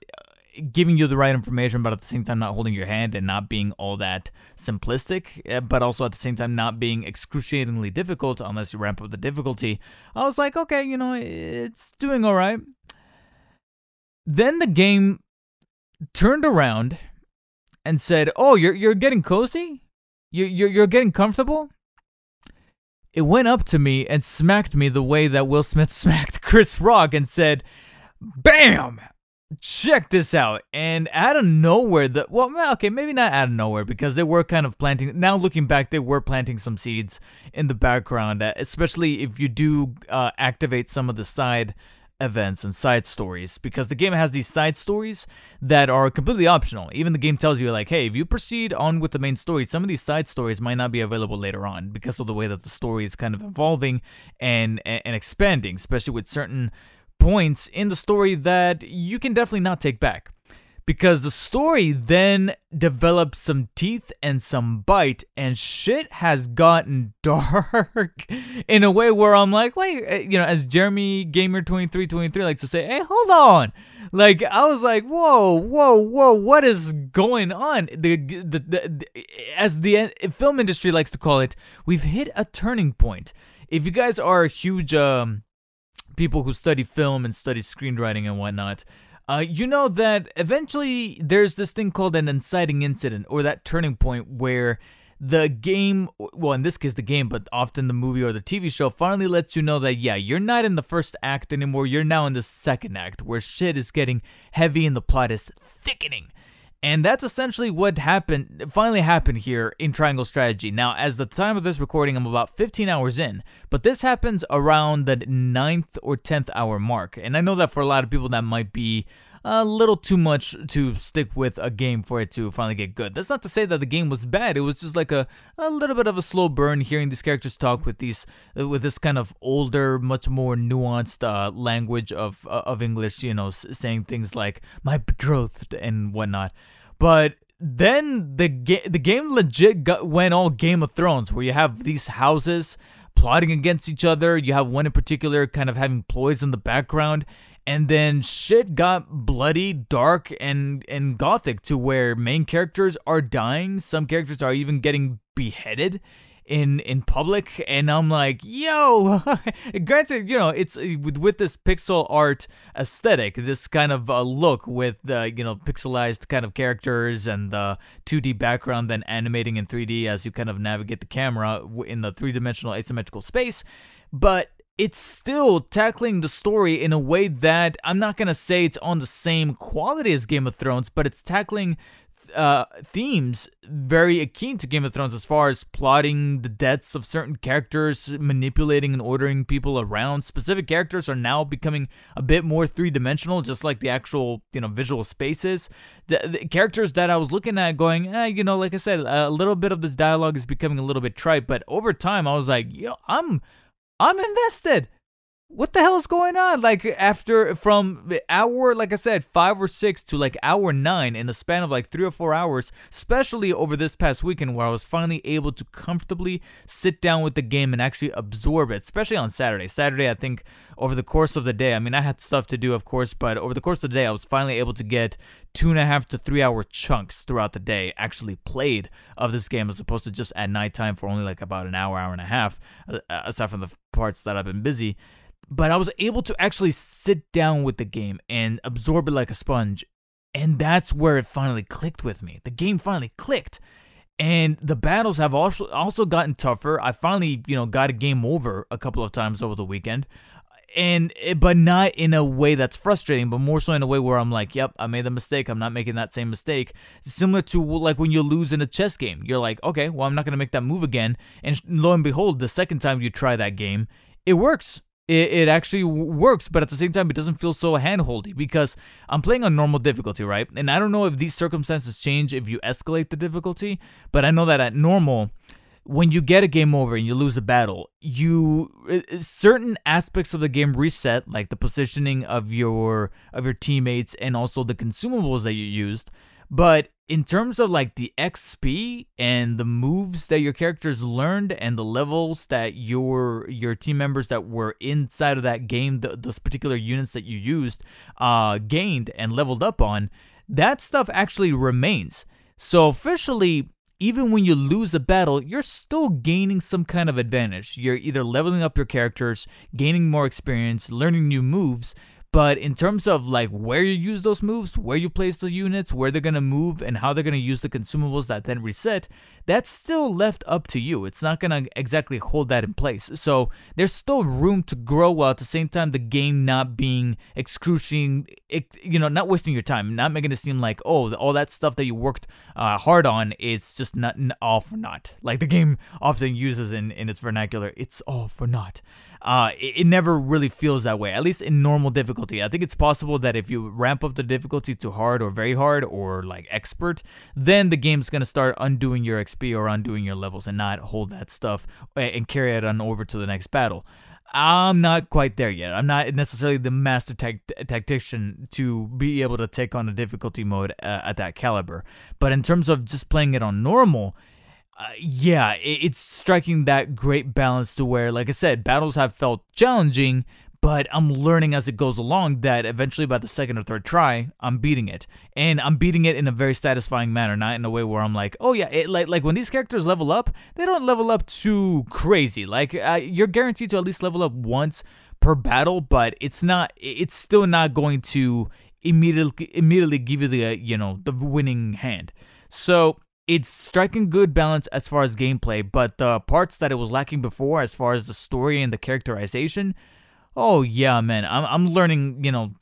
giving you the right information, but at the same time not holding your hand and not being all that simplistic, eh, but also at the same time not being excruciatingly difficult unless you ramp up the difficulty. I was like, okay, you know, it's doing all right. Then the game turned around and said, "Oh, you're you're getting cozy, you you're you're getting comfortable." It went up to me and smacked me the way that Will Smith smacked Chris Rock and said, "Bam! Check this out and out of nowhere the well okay maybe not out of nowhere because they were kind of planting now looking back they were planting some seeds in the background uh, especially if you do uh, activate some of the side events and side stories because the game has these side stories that are completely optional. Even the game tells you like hey if you proceed on with the main story some of these side stories might not be available later on because of the way that the story is kind of evolving and and, and expanding especially with certain points in the story that you can definitely not take back. Because the story then develops some teeth and some bite, and shit has gotten dark in a way where I'm like, wait, eh, you know, as Jeremy Gamer 2323 likes to say, hey, hold on. Like, I was like, whoa, whoa, whoa, what is going on? The, the, the, the as the eh, film industry likes to call it, we've hit a turning point. If you guys are huge, um, people who study film and study screenwriting and whatnot, uh, you know that eventually there's this thing called an inciting incident or that turning point where the game, well, in this case, the game, but often the movie or the TV show finally lets you know that, yeah, you're not in the first act anymore. You're now in the second act where shit is getting heavy and the plot is thickening. And that's essentially what happened, finally happened here in Triangle Strategy. Now, as the time of this recording, I'm about 15 hours in, but this happens around the 9th or 10th hour mark. And I know that for a lot of people, that might be a little too much to stick with a game for it to finally get good. That's not to say that the game was bad. It was just like a, a little bit of a slow burn hearing these characters talk with these uh, with this kind of older, much more nuanced uh, language of uh, of English. You know, saying things like "my betrothed" and whatnot. But then the game the game legit got, went all Game of Thrones, where you have these houses plotting against each other. You have one in particular kind of having ploys in the background, and then shit got bloody, dark, and and gothic to where main characters are dying. Some characters are even getting beheaded in in public and I'm like, "Yo, granted, you know, it's uh, with, with this pixel art aesthetic, this kind of uh, look with the, you know, pixelized kind of characters and the 2D background then animating in 3D as you kind of navigate the camera in the three-dimensional asymmetrical space." But it's still tackling the story in a way that I'm not gonna say it's on the same quality as Game of Thrones, but it's tackling uh, themes very akin to Game of Thrones as far as plotting the deaths of certain characters, manipulating and ordering people around. Specific characters are now becoming a bit more three dimensional, just like the actual you know visual spaces. The, the, characters that I was looking at, going, eh, you know, like I said, a little bit of this dialogue is becoming a little bit trite, but over time, I was like, yo, I'm I'm invested. What the hell is going on? Like after from hour, like I said, five or six to like hour nine in the span of like three or four hours, especially over this past weekend where I was finally able to comfortably sit down with the game and actually absorb it, especially on Saturday. Saturday, I think over the course of the day, I mean, I had stuff to do, of course, but over the course of the day, I was finally able to get two and a half to three hour chunks throughout the day actually played of this game as opposed to just at nighttime for only like about an hour, hour and a half, uh, aside from the parts that I've been busy. But I was able to actually sit down with the game and absorb it like a sponge. And that's where it finally clicked with me. The game finally clicked. And the battles have also also gotten tougher. I finally, you know, got a game over a couple of times over the weekend and eh, but not in a way that's frustrating, but more so in a way where I'm like, yep, I made a mistake. I'm not making that same mistake. Similar to like when you lose in a chess game, you're like, okay, well, I'm not gonna make that move again. And lo and behold, the second time you try that game, it works. It, it actually works, but at the same time, it doesn't feel so handholdy because I'm playing on normal difficulty, right? And I don't know if these circumstances change if you escalate the difficulty, but I know that at normal, when you get a game over and you lose a battle, you certain aspects of the game reset, like the positioning of your of your teammates and also the consumables that you used. But in terms of like the XP and the moves that your characters learned and the levels that your your team members that were inside of that game, the, those particular units that you used, uh, gained and leveled up on, that stuff actually remains. So officially, even when you lose a battle, you're still gaining some kind of advantage. You're either leveling up your characters, gaining more experience, learning new moves, but in terms of like where you use those moves, where you place the units, where they're gonna move, and how they're gonna use the consumables that then reset, that's still left up to you. It's not gonna exactly hold that in place. So there's still room to grow while at the same time the game not being excruciating, you know, not wasting your time, not making it seem like, oh, all that stuff that you worked uh, hard on is just not all for naught. Like the game often uses in, in its vernacular, it's all for naught uh, it, it, never really feels that way, at least in normal difficulty. I think it's possible that if you ramp up the difficulty to hard or very hard or like expert, then the game's gonna start undoing your XP or undoing your levels and not hold that stuff and carry it on over to the next battle. I'm not quite there yet. I'm not necessarily the master tactician to be able to take on a difficulty mode uh, at that caliber. But in terms of just playing it on normal, uh, yeah, it, it's striking that great balance to where, like I said, battles have felt challenging, but I'm learning as it goes along that eventually by the second or third try, I'm beating it, and I'm beating it in a very satisfying manner, not in a way where I'm like, oh yeah, it, like like when these characters level up, they don't level up too crazy. Like uh, you're guaranteed to at least level up once per battle, but it's not, it's still not going to immediately immediately give you the uh, you know the winning hand. So it's striking good balance as far as gameplay, but the parts that it was lacking before, as far as the story and the characterization, oh yeah, man, I'm I'm learning you know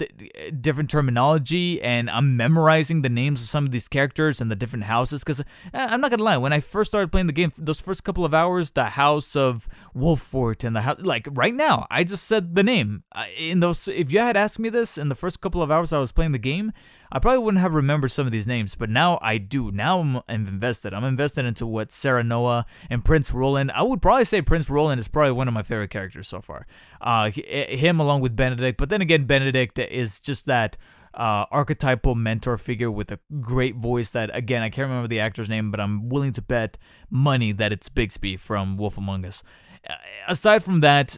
different terminology and I'm memorizing the names of some of these characters and the different houses. Because uh, I'm not gonna lie, when I first started playing the game, those first couple of hours, the House of Wolffort and the house, like right now, I just said the name. In those, if you had asked me this in the first couple of hours I was playing the game, I probably wouldn't have remembered some of these names, but now I do. Now I'm, invested. I'm invested into what Serenoa and Prince Roland. I would probably say Prince Roland is probably one of my favorite characters so far. Uh, eh, him along with Benedict, but then again, Benedict is just that uh, archetypal mentor figure with a great voice that, again, I can't remember the actor's name, but I'm willing to bet money that it's Bigby from Wolf Among Us. Uh, aside from that,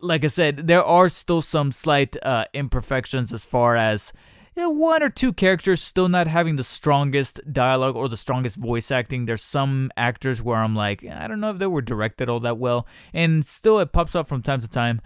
like I said, there are still some slight uh, imperfections as far as you know, one or two characters still not having the strongest dialogue or the strongest voice acting. There's some actors where I'm like, I don't know if they were directed all that well, and still it pops up from time to time.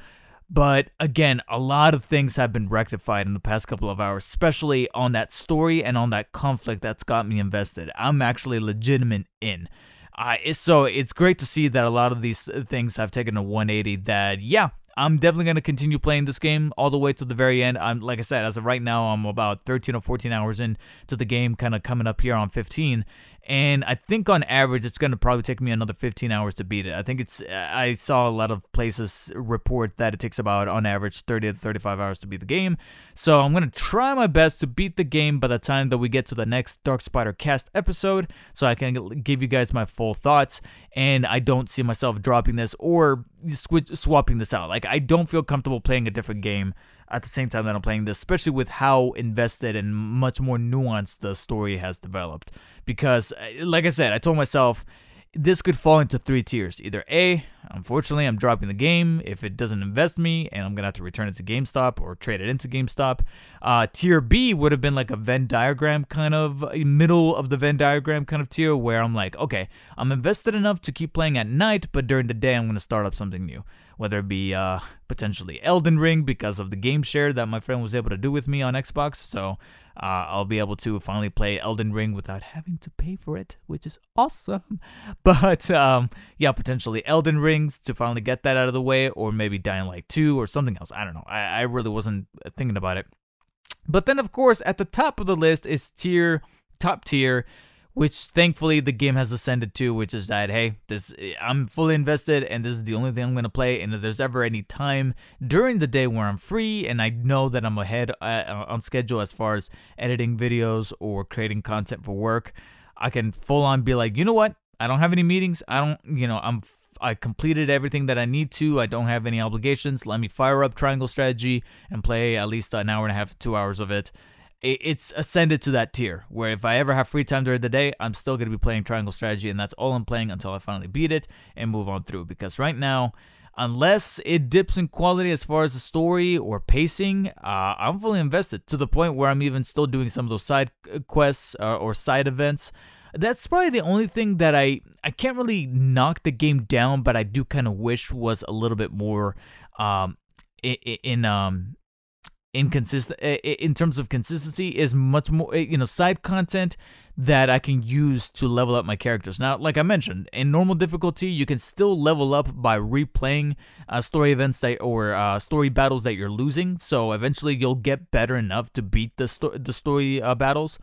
But again, a lot of things have been rectified in the past couple of hours, especially on that story and on that conflict that's got me invested. I'm actually legitimate in. Uh, so it's great to see that a lot of these things have taken a 180 that, yeah, I'm definitely going to continue playing this game all the way to the very end. I'm like I said, as of right now, I'm about 13 or 14 hours in to the game, kind of coming up here on 15, and I think on average it's going to probably take me another 15 hours to beat it. I think it's I saw a lot of places report that it takes about on average 30 to 35 hours to beat the game. So I'm going to try my best to beat the game by the time that we get to the next DarkspiderCast episode so I can give you guys my full thoughts and I don't see myself dropping this or swapping this out. Like I don't feel comfortable playing a different game at the same time that I'm playing this, especially with how invested and much more nuanced the story has developed. Because, uh, like I said, I told myself this could fall into three tiers. Either A, unfortunately, I'm dropping the game if it doesn't invest me, and I'm gonna have to return it to GameStop or trade it into GameStop. Uh, tier B would have been like a Venn diagram kind of a middle of the Venn diagram kind of tier where I'm like, okay, I'm invested enough to keep playing at night, but during the day I'm gonna start up something new whether it be uh, potentially Elden Ring because of the game share that my friend was able to do with me on Xbox. So uh, I'll be able to finally play Elden Ring without having to pay for it, which is awesome. But um, yeah, potentially Elden Rings to finally get that out of the way, or maybe Dying Light 2 or something else. I don't know. I, I really wasn't thinking about it. But then, of course, at the top of the list is tier, top tier which thankfully the game has ascended to, which is that hey, this I'm fully invested and this is the only thing I'm gonna play. And if there's ever any time during the day where I'm free and I know that I'm ahead uh, on schedule as far as editing videos or creating content for work, I can full on be like, you know what? I don't have any meetings. I don't, you know, I'm I completed everything that I need to. I don't have any obligations. Let me fire up Triangle Strategy and play at least an hour and a half to two hours of it it's ascended to that tier where if I ever have free time during the day, I'm still going to be playing Triangle Strategy, and that's all I'm playing until I finally beat it and move on through. Because right now, unless it dips in quality as far as the story or pacing, uh, I'm fully invested to the point where I'm even still doing some of those side quests uh, or side events. That's probably the only thing that I I can't really knock the game down, but I do kind of wish was a little bit more um in, in um inconsistent in terms of consistency is much more you know side content that I can use to level up my characters. Now, like I mentioned, in normal difficulty, you can still level up by replaying uh, story events that or uh, story battles that you're losing. So eventually, you'll get better enough to beat the sto- the story uh, battles.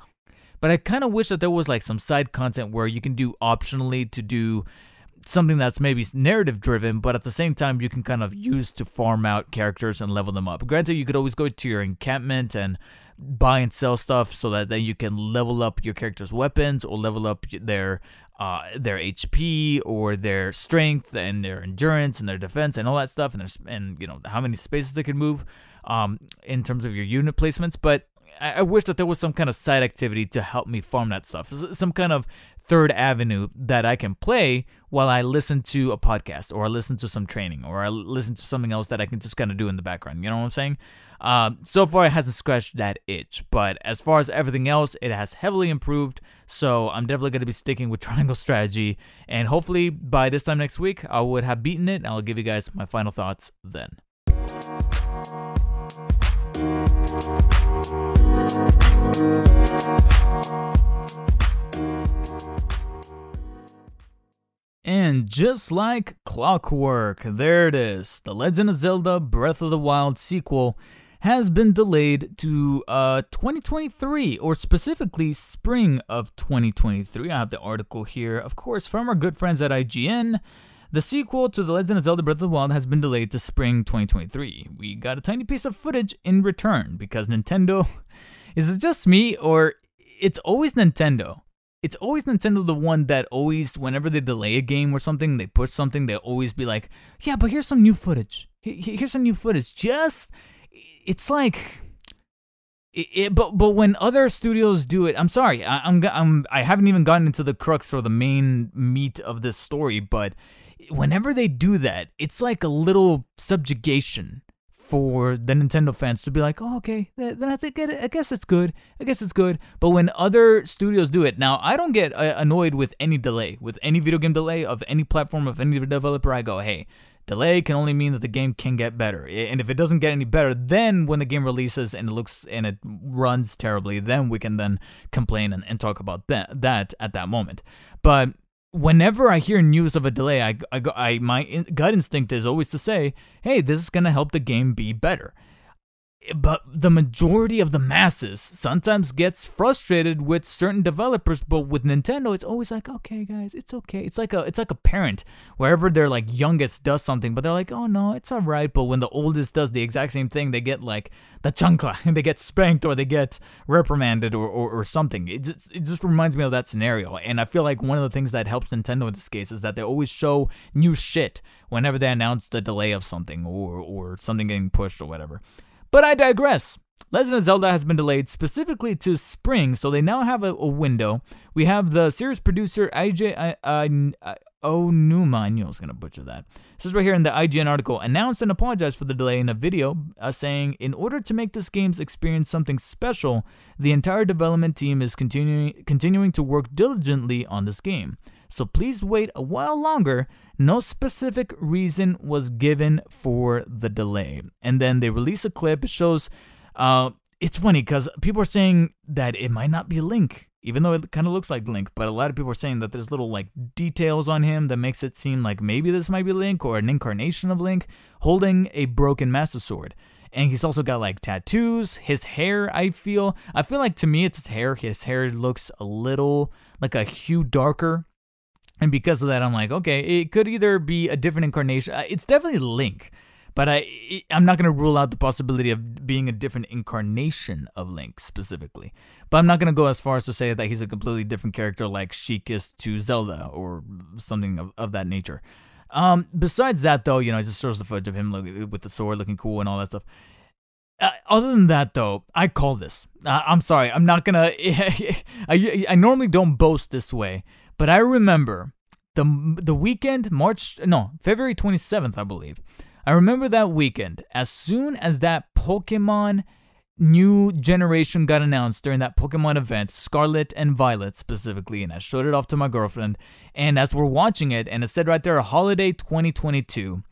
But I kind of wish that there was like some side content where you can do optionally to do something that's maybe narrative driven, but at the same time you can kind of use to farm out characters and level them up. Granted, you could always go to your encampment and buy and sell stuff so that then you can level up your character's weapons or level up their uh, their HP or their strength and their endurance and their defense and all that stuff and there's and you know how many spaces they can move um, in terms of your unit placements. But I wish that there was some kind of side activity to help me farm that stuff, some kind of third avenue that I can play while I listen to a podcast or I listen to some training or I listen to something else that I can just kind of do in the background. You know what I'm saying? Um, so far, it hasn't scratched that itch, but as far as everything else, it has heavily improved. So I'm definitely going to be sticking with Triangle Strategy, and hopefully by this time next week, I would have beaten it, and I'll give you guys my final thoughts then. And just like clockwork, there it is. The Legend of Zelda Breath of the Wild sequel has been delayed to uh, 2023, or specifically spring of 2023. I have the article here, of course, from our good friends at IGN. The sequel to The Legend of Zelda Breath of the Wild has been delayed to spring 2023. We got a tiny piece of footage in return because Nintendo. Is it just me, or it's always Nintendo? It's always Nintendo the one that always, whenever they delay a game or something, they push something, they always be like, yeah, but here's some new footage. Here's some new footage. Just it's like it, it, but but when other studios do it, I'm sorry, I, I'm I'm I haven't even gotten into the crux or the main meat of this story, but whenever they do that, it's like a little subjugation for the Nintendo fans to be like, oh, okay, then that's it. I guess it's good. I guess it's good. But when other studios do it, now I don't get uh, annoyed with any delay, with any video game delay of any platform of any developer. I go, hey, Delay can only mean that the game can get better. And if it doesn't get any better, then when the game releases and it looks and it runs terribly, then we can then complain and, and talk about that, that at that moment. But whenever I hear news of a delay, I, I, I my gut instinct is always to say, hey, this is going to help the game be better but the majority of the masses sometimes gets frustrated with certain developers but with nintendo it's always like okay guys it's okay. It's like a it's like a parent. Wherever their like youngest does something but they're like oh no it's all right. But when the oldest does the exact same thing they get like the chancla and they get spanked or they get reprimanded or, or, or something. It just, it just reminds me of that scenario. And i feel like one of the things that helps nintendo in this case is that they always show new shit whenever they announce the delay of something or or something getting pushed or whatever but I digress. Legend of Zelda has been delayed specifically to spring, so they now have a, a window. We have the series producer Eiji uh, uh, Onuma, I knew I was going to butcher that. This is right here in the IGN article, announced and apologized for the delay in a video, uh, saying, In order to make this game's experience something special, the entire development team is continuing, continuing to work diligently on this game. So please wait a while longer no specific reason was given for the delay. And then they release a clip. It shows, uh, it's funny because people are saying that it might not be Link, even though it kind of looks like Link. But a lot of people are saying that there's little like details on him that makes it seem like maybe this might be Link or an incarnation of Link holding a broken Master Sword. And he's also got like tattoos. His hair, I feel, I feel like to me it's his hair. His hair looks a little like a hue darker and because of that, I'm like, okay, it could either be a different incarnation. Uh, it's definitely Link, but I I'm not gonna rule out the possibility of being a different incarnation of Link specifically. But I'm not gonna go as far as to say that he's a completely different character like Sheik is to Zelda or something of, of that nature. Um, besides that, though, you know, it just shows the footage of him look, with the sword looking cool and all that stuff. Uh, other than that, though, I call this. Uh, I'm sorry, I'm not gonna. I, I normally don't boast this way, but I remember the the weekend, March no, February 27th, I believe. I remember that weekend. As soon as that Pokemon new generation got announced during that Pokemon event, Scarlet and Violet specifically, and I showed it off to my girlfriend. And as we're watching it, and it said right there, Holiday 2022,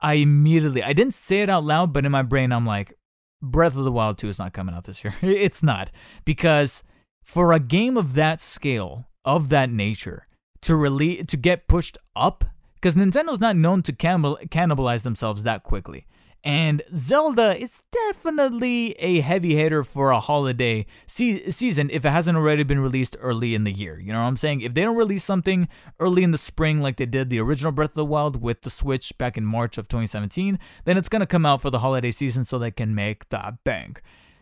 I immediately, I didn't say it out loud, but in my brain, I'm like, Breath of the Wild 2 is not coming out this year. it's not. Because for a game of that scale, of that nature, to release, to get pushed up, because Nintendo's not known to cannibal- cannibalize themselves that quickly. And Zelda is definitely a heavy hitter for a holiday se- season if it hasn't already been released early in the year. You know what I'm saying? If they don't release something early in the spring like they did the original Breath of the Wild with the Switch back in March of 2017, then it's going to come out for the holiday season so they can make that bank.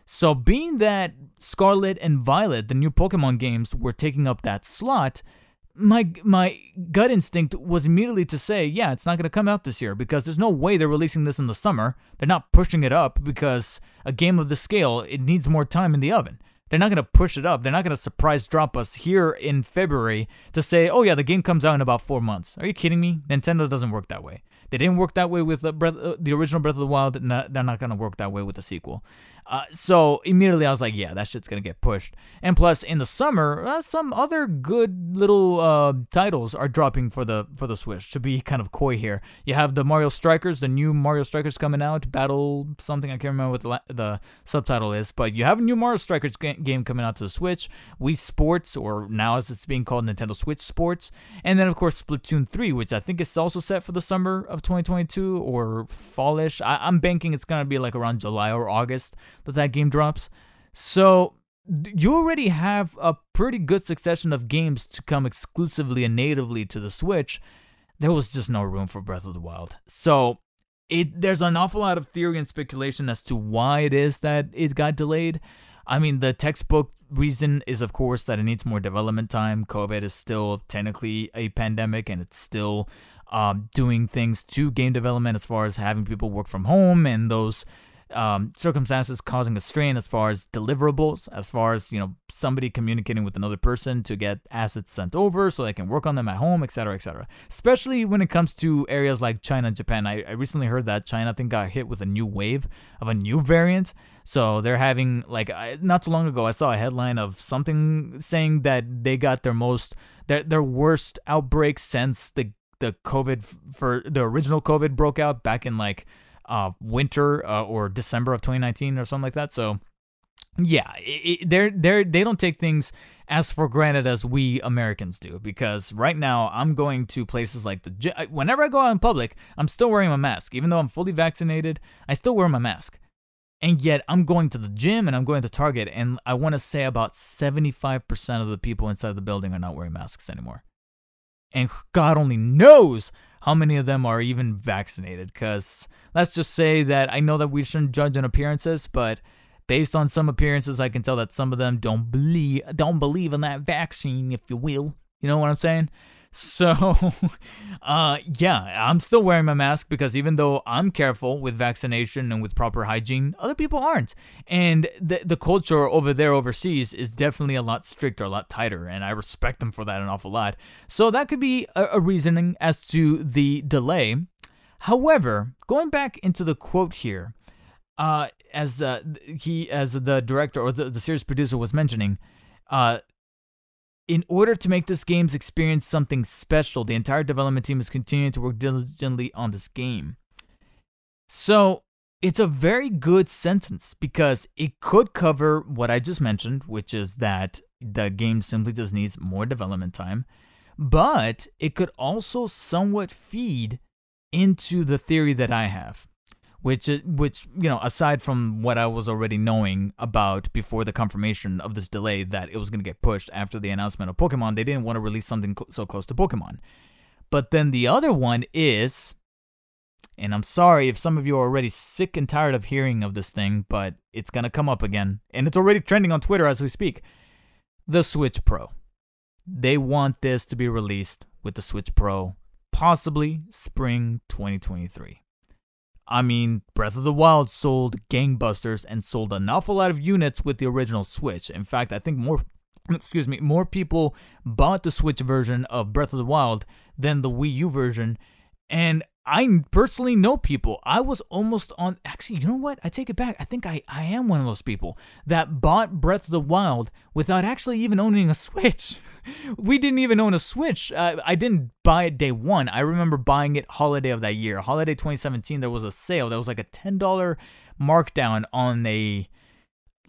So, being that Scarlet and Violet, the new Pokemon games, were taking up that slot, my my gut instinct was immediately to say, yeah, it's not going to come out this year because there's no way they're releasing this in the summer. They're not pushing it up because a game of the scale, it needs more time in the oven. They're not going to push it up. They're not going to surprise drop us here in February to say, "Oh yeah, the game comes out in about 4 months." Are you kidding me? Nintendo doesn't work that way. They didn't work that way with the, Breath, uh, the original Breath of the Wild, and they're not going to work that way with the sequel. Uh, so immediately I was like, yeah, that shit's gonna get pushed. And plus, in the summer, uh, some other good little uh, titles are dropping for the for the Switch. To be kind of coy here, you have the Mario Strikers, the new Mario Strikers coming out, Battle something I can't remember what the, la- the subtitle is, but you have a new Mario Strikers ga- game coming out to the Switch. Wii Sports, or now as it's being called, Nintendo Switch Sports, and then of course Splatoon 3, which I think is also set for the summer of 2022 or fallish. I- I'm banking it's gonna be like around July or August that that game drops. So you already have a pretty good succession of games to come exclusively and natively to the Switch. There was just no room for Breath of the Wild. So it there's an awful lot of theory and speculation as to why it is that it got delayed. I mean, the textbook reason is of course that it needs more development time. COVID is still technically a pandemic and it's still um, doing things to game development as far as having people work from home and those um, circumstances causing a strain as far as deliverables, as far as you know somebody communicating with another person to get assets sent over so they can work on them at home, etc., etc. Especially when it comes to areas like China and Japan. I, I recently heard that China I think got hit with a new wave of a new variant. So they're having like not too long ago I saw a headline of something saying that they got their most their their worst outbreak since the the COVID for the original COVID broke out back in like uh, winter uh, or December of 2019 or something like that. So yeah, it, they're they're they don't take things as for granted as we Americans do because right now I'm going to places like the gym. Whenever I go out in public, I'm still wearing my mask. Even though I'm fully vaccinated, I still wear my mask. And yet I'm going to the gym and I'm going to Target and I want to say about 75% of the people inside the building are not wearing masks anymore. And God only knows how many of them are even vaccinated. Because let's just say that I know that we shouldn't judge on appearances, but based on some appearances, I can tell that some of them don't believe don't believe in that vaccine, if you will. You know what I'm saying? So, uh, yeah, I'm still wearing my mask because even though I'm careful with vaccination and with proper hygiene, other people aren't. And the the culture over there overseas is definitely a lot stricter, a lot tighter, and I respect them for that an awful lot. So that could be a, a reasoning as to the delay. However, going back into the quote here, uh, as uh, he as the director or the, the series producer was mentioning, uh, in order to make this game's experience something special, the entire development team is continuing to work diligently on this game. So, it's a very good sentence because it could cover what I just mentioned, which is that the game simply just needs more development time, but it could also somewhat feed into the theory that I have which which you know aside from what I was already knowing about before the confirmation of this delay that it was going to get pushed after the announcement of Pokemon, they didn't want to release something cl- so close to Pokemon. But then the other one is and I'm sorry if some of you are already sick and tired of hearing of this thing, but it's going to come up again and it's already trending on Twitter as we speak. The Switch Pro. They want this to be released with the Switch Pro possibly spring 2023. I mean, Breath of the Wild sold gangbusters and sold an awful lot of units with the original Switch. In fact, I think more excuse me, more people bought the Switch version of Breath of the Wild than the Wii U version. And I personally know people. I was almost on. Actually, you know what? I take it back. I think I, I am one of those people that bought Breath of the Wild without actually even owning a Switch. we didn't even own a Switch. Uh, I didn't buy it day one. I remember buying it holiday of that year. Holiday 2017, there was a sale. There was like a $10 markdown on a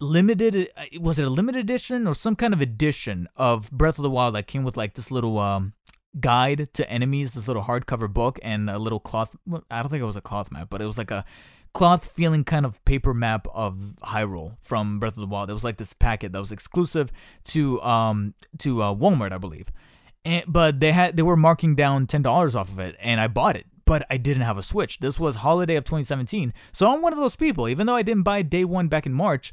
limited uh, was it a limited edition or some kind of edition of Breath of the Wild that came with like this little um guide to enemies, this little hardcover book, and a little cloth. I don't think it was a cloth map, but it was like a cloth feeling kind of paper map of Hyrule from Breath of the Wild. It was like this packet that was exclusive to um to uh, Walmart, I believe. And, but they had they were marking down ten dollars off of it, and I bought it. But I didn't have a Switch. This was holiday of 2017, so I'm one of those people. Even though I didn't buy day one back in March,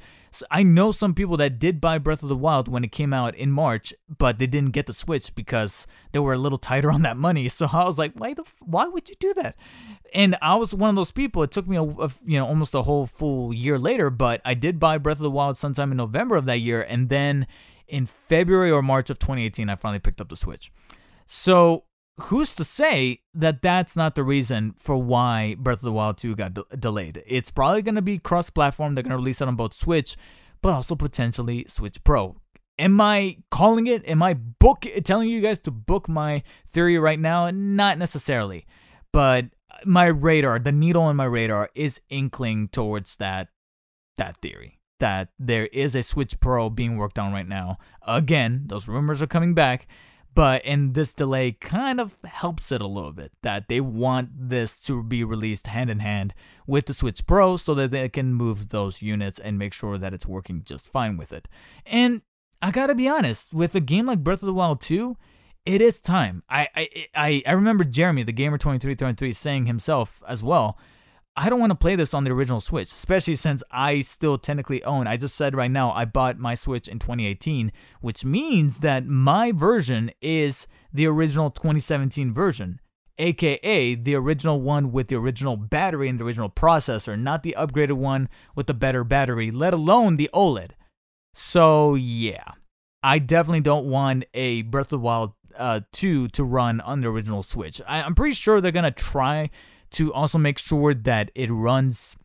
I know some people that did buy Breath of the Wild when it came out in March, but they didn't get the Switch because they were a little tighter on that money. So I was like, why the why would you do that? And I was one of those people. It took me a, a, you know almost a whole full year later, but I did buy Breath of the Wild sometime in November of that year, and then in February or March of 2018, I finally picked up the Switch. So who's to say that that's not the reason for why Breath of the Wild 2 got de- delayed? It's probably going to be cross platform. They're going to release it on both Switch, but also potentially Switch Pro. Am I calling it? Am I book telling you guys to book my theory right now? Not necessarily. But my radar, the needle on my radar is inkling towards that that theory that there is a Switch Pro being worked on right now. Again, those rumors are coming back but and this delay kind of helps it a little bit that they want this to be released hand in hand with the Switch Pro so that they can move those units and make sure that it's working just fine with it. And I gotta be honest, with a game like Breath of the Wild 2, it is time. I I I, I remember Jeremy, the gamer 2333, saying himself as well I don't want to play this on the original Switch, especially since I still technically own. I just said right now I bought my Switch in 2018, which means that my version is the original 2017 version, aka the original one with the original battery and the original processor, not the upgraded one with the better battery, let alone the OLED. So, yeah. I definitely don't want a Breath of the Wild uh, 2 to run on the original Switch. I, I'm pretty sure they're going to try to also make sure that it runs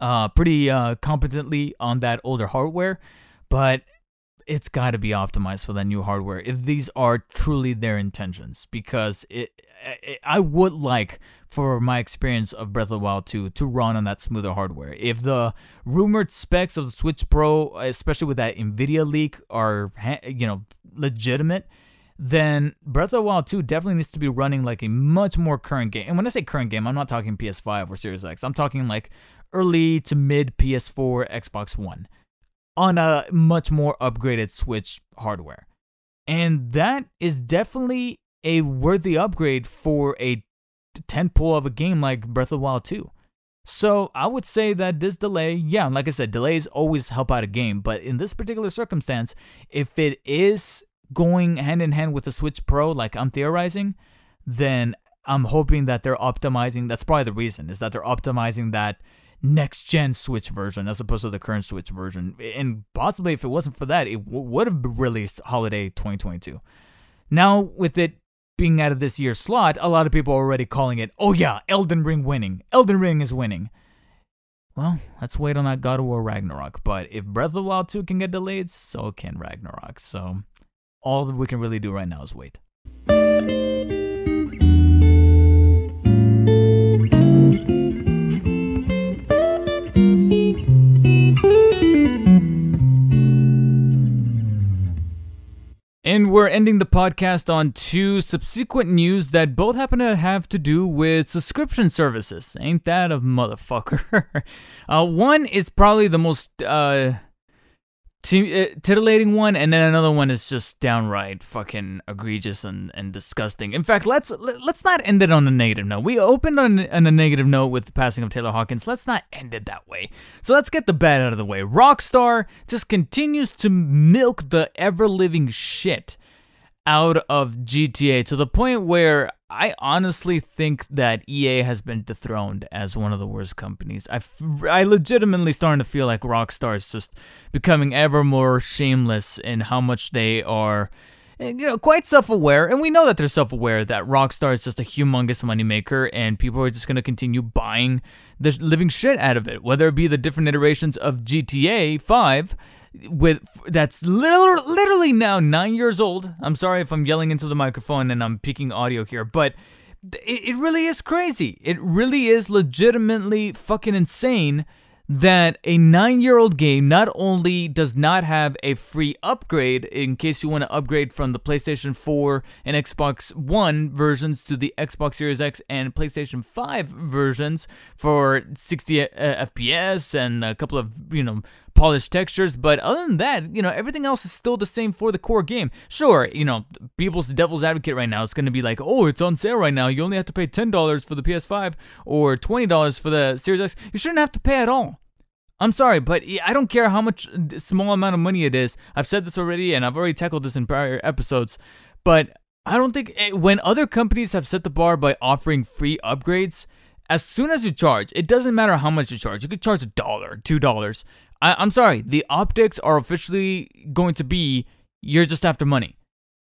uh, pretty uh, competently on that older hardware, but it's got to be optimized for that new hardware if these are truly their intentions. Because it, it, I would like for my experience of Breath of the Wild 2 to run on that smoother hardware. If the rumored specs of the Switch Pro, especially with that Nvidia leak, are you know legitimate, then Breath of the Wild 2 definitely needs to be running like a much more current game. And when I say current game, I'm not talking PS5 or Series X. I'm talking like early to mid PS4, Xbox One on a much more upgraded Switch hardware. And that is definitely a worthy upgrade for a tentpole of a game like Breath of the Wild 2. So I would say that this delay, yeah, like I said, delays always help out a game, but in this particular circumstance, if it is going hand in hand with the Switch Pro, like I'm theorizing, then I'm hoping that they're optimizing. That's probably the reason is that they're optimizing that next gen Switch version as opposed to the current Switch version. And possibly, if it wasn't for that, it w- would have released holiday 2022. Now, with it being out of this year's slot, a lot of people are already calling it, oh yeah, Elden Ring winning. Elden Ring is winning. Well, let's wait on that God of War Ragnarok. But if Breath of the Wild 2 can get delayed, so can Ragnarok. So all that we can really do right now is wait. And we're ending the podcast on two subsequent news that both happen to have to do with subscription services. Ain't that a motherfucker? uh, one is probably the most uh, uh, titillating one, and then another one is just downright fucking egregious and, and disgusting. In fact, let's let's not end it on a negative note. We opened on, on a negative note with the passing of Taylor Hawkins. Let's not end it that way. So let's get the bad out of the way. Rockstar just continues to milk the ever living shit out of GTA to the point where I honestly think that EA has been dethroned as one of the worst companies. I, f- I legitimately starting to feel like Rockstar is just becoming ever more shameless in how much they are, eh, you know, quite self-aware. And we know that they're self-aware that Rockstar is just a humongous moneymaker, and people are just going to continue buying the living shit out of it. Whether it be the different iterations of GTA 5 with that's literally, literally now nine years old. I'm sorry if I'm yelling into the microphone and I'm peaking audio here, but it, it really is crazy. It really is legitimately fucking insane that a nine year old game not only does not have a free upgrade in case you want to upgrade from the PlayStation 4 and Xbox One versions to the Xbox Series X and PlayStation 5 versions for 60 uh, FPS and a couple of, you know, polished textures, but other than that, you know, everything else is still the same for the core game. Sure, you know, people's devil's advocate right now is going to be like, oh, it's on sale right now. You only have to pay $10 for the PS5 or $20 for the Series X. You shouldn't have to pay at all. I'm sorry, but I don't care how much small amount of money it is. I've said this already, and I've already tackled this in prior episodes, but I don't think eh, when other companies have set the bar by offering free upgrades, as soon as you charge, it doesn't matter how much you charge. You could charge a dollar, two dollars. I, am sorry, the optics are officially going to be you're just after money.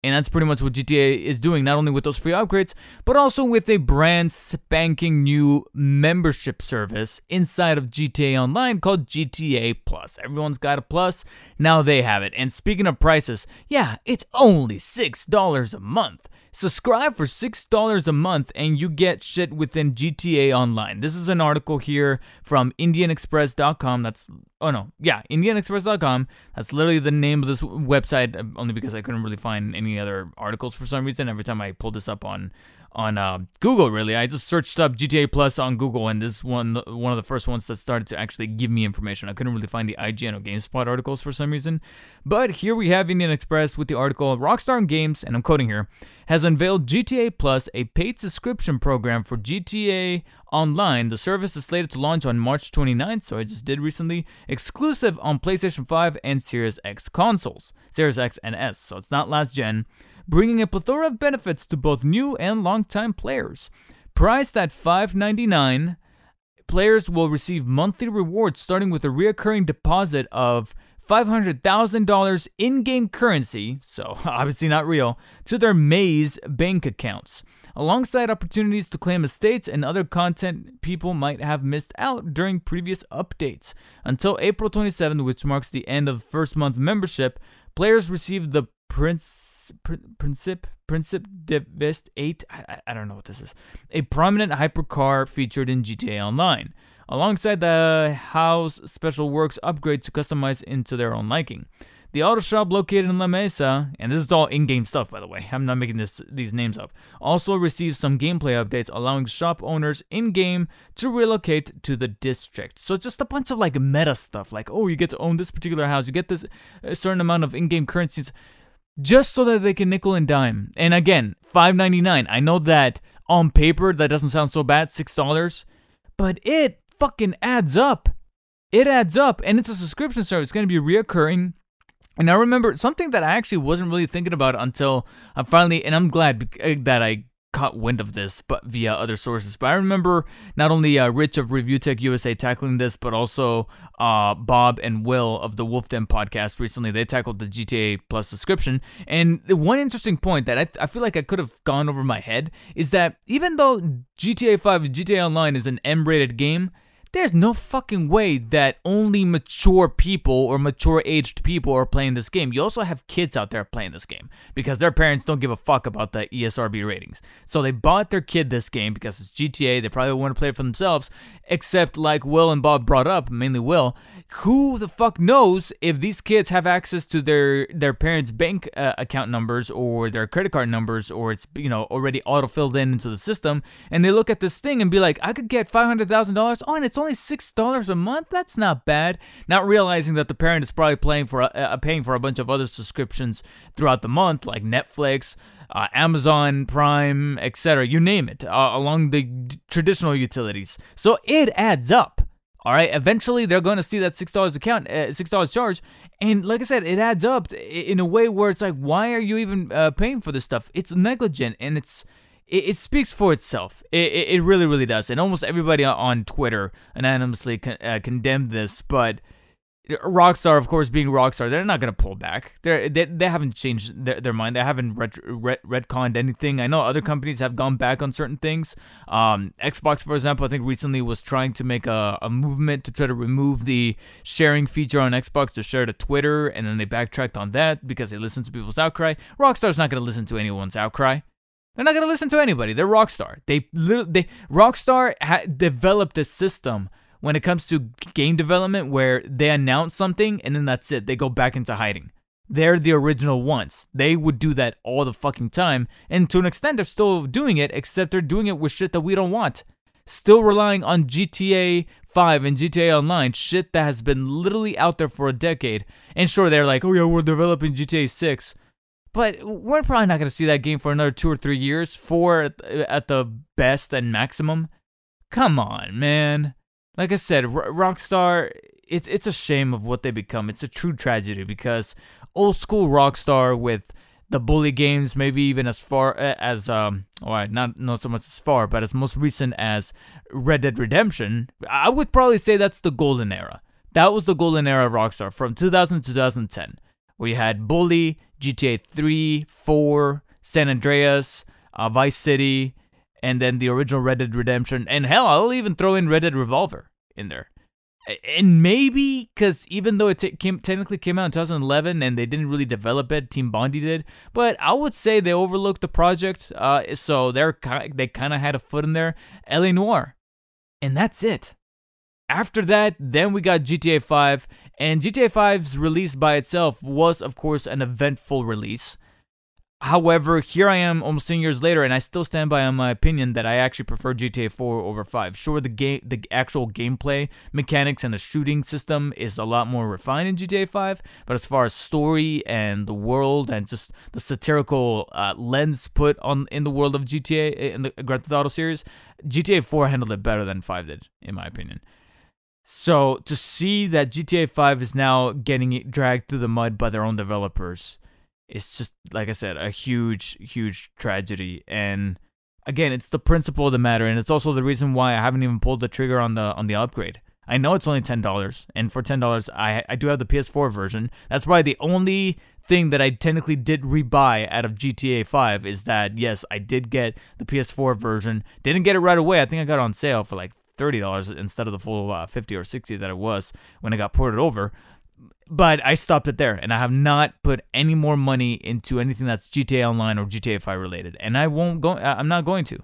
And that's pretty much what GTA is doing, not only with those free upgrades, but also with a brand spanking new membership service inside of GTA Online called GTA Plus. Everyone's got a plus, now they have it. And speaking of prices, yeah, it's only $6 a month. Subscribe for $6 a month and you get shit within GTA Online. This is an article here from IndianExpress.com. That's, oh no, yeah, IndianExpress.com. That's literally the name of this website, uh, only because I couldn't really find any other articles for some reason. Every time I pulled this up on on uh, Google. Really, I just searched up GTA Plus on Google, and this one one of the first ones that started to actually give me information. I couldn't really find the IGN or GameSpot articles for some reason, but here we have Indian Express with the article Rockstar Games, and I'm quoting here, has unveiled GTA Plus, a paid subscription program for GTA Online. The service is slated to launch on March 29th, so I just did recently, exclusive on PlayStation 5 and Series X consoles, Series X and S. So it's not last gen bringing a plethora of benefits to both new and longtime players. Priced at $5.99, players will receive monthly rewards starting with a recurring deposit of $500,000 in game currency, so obviously not real, to their Maze bank accounts, alongside opportunities to claim estates and other content people might have missed out during previous updates. Until April 27th, which marks the end of first month membership, players receive the Prince Princip Princip Vest 8. I, I don't know what this is. A prominent hypercar featured in GTA Online, alongside the house special works upgrade to customize into their own liking. The auto shop located in La Mesa, and this is all in-game stuff by the way, I'm not making this these names up, also received some gameplay updates allowing shop owners in-game to relocate to the district. So just a bunch of like meta stuff, like oh you get to own this particular house, you get this certain amount of in-game currencies just so that they can nickel and dime. And again, five ninety nine. I know that on paper that doesn't sound so bad, six dollars, but it fucking adds up. It adds up, and it's a subscription service. It's going to be reoccurring. And I remember something that I actually wasn't really thinking about until I finally, and I'm glad uh, that I caught wind of this, but via other sources. But I remember not only uh, Rich of Review Tech USA tackling this, but also uh, Bob and Will of the Wolf Den podcast recently. They tackled the GTA Plus subscription. And one interesting point that I, I feel like I could have gone over my head is that even though GTA 5 and GTA Online is an M rated game, there's no fucking way that only mature people or mature aged people are playing this game. You also have kids out there playing this game because their parents don't give a fuck about the ESRB ratings. So they bought their kid this game because it's GTA. They probably want to play it for themselves. Except, like Will and Bob brought up, mainly Will, who the fuck knows if these kids have access to their their parents' bank uh, account numbers or their credit card numbers or it's you know already auto filled in into the system. And they look at this thing and be like I could get $500,000 oh and it's only $6 a month? That's not bad. Not realizing that the parent is probably paying for a, uh, paying for a bunch of other subscriptions throughout the month like Netflix uh, Amazon Prime etc you name it uh, along the traditional utilities. So it adds up all right, eventually they're going to see that six dollars account, uh, six dollars charge, and like I said, it adds up in a way where it's like, why are you even uh, paying for this stuff? It's negligent and it's it, it speaks for itself. It, it, it really, really does. And almost everybody on Twitter unanimously con- uh, condemned this, but Rockstar, of course, being Rockstar, they're not gonna pull back. They're, they they haven't changed their, their mind. They haven't ret- ret- retconned anything. I know other companies have gone back on certain things. Um, Xbox, for example, I think recently was trying to make a, a movement to try to remove the sharing feature on Xbox to share to Twitter, and then they backtracked on that because they listened to people's outcry. Rockstar's not gonna listen to anyone's outcry. They're not gonna listen to anybody. They're Rockstar. They they Rockstar ha- developed a system when it comes to game development where they announce something and then that's it. They go back into hiding. They're the original ones. They would do that all the fucking time. And to an extent, they're still doing it, except they're doing it with shit that we don't want. Still relying on GTA 5 and GTA Online, shit that has been literally out there for a decade. And sure, they're like, oh yeah, we're developing GTA 6. But we're probably not going to see that game for another two or three years, four at the best and maximum. Come on, man like I said, R- Rockstar, it's it's a shame of what they become. It's a true tragedy because old school Rockstar with the bully games, maybe even as far as um, or not not so much as far, but as most recent as Red Dead Redemption, I would probably say that's the golden era. That was the golden era of Rockstar from 2000 to 2010, We had Bully, GTA 3, 4, San Andreas, uh, Vice City, and then the original Red Dead Redemption, and hell, I'll even throw in Red Dead Revolver in there. And maybe because even though it t- came, technically came out in 2011 and they didn't really develop it, Team Bondi did. But I would say they overlooked the project, uh, so they're they kind of had a foot in there. LA Noire, and that's it. After that, then we got GTA 5, and GTA 5's release by itself was, of course, an eventful release. However, here I am almost 10 years later, and I still stand by on my opinion that I actually prefer GTA 4 over 5. Sure, the game, the actual gameplay mechanics and the shooting system is a lot more refined in GTA 5, but as far as story and the world and just the satirical uh, lens put on in the world of GTA in the Grand Theft Auto series, GTA 4 handled it better than 5 did, in my opinion. So to see that GTA 5 is now getting dragged through the mud by their own developers it's just like I said, a huge, huge tragedy. And again, it's the principle of the matter, and it's also the reason why I haven't even pulled the trigger on the on the upgrade. I know it's only ten dollars, and for ten dollars, I I do have the PS4 version. That's why the only thing that I technically did rebuy out of GTA 5 is that yes, I did get the PS4 version. Didn't get it right away. I think I got on sale for like thirty dollars instead of the full uh, fifty or sixty that it was when it got ported over but I stopped it there, and I have not put any more money into anything that's GTA Online or GTA 5 related, and I won't go. I'm not going to.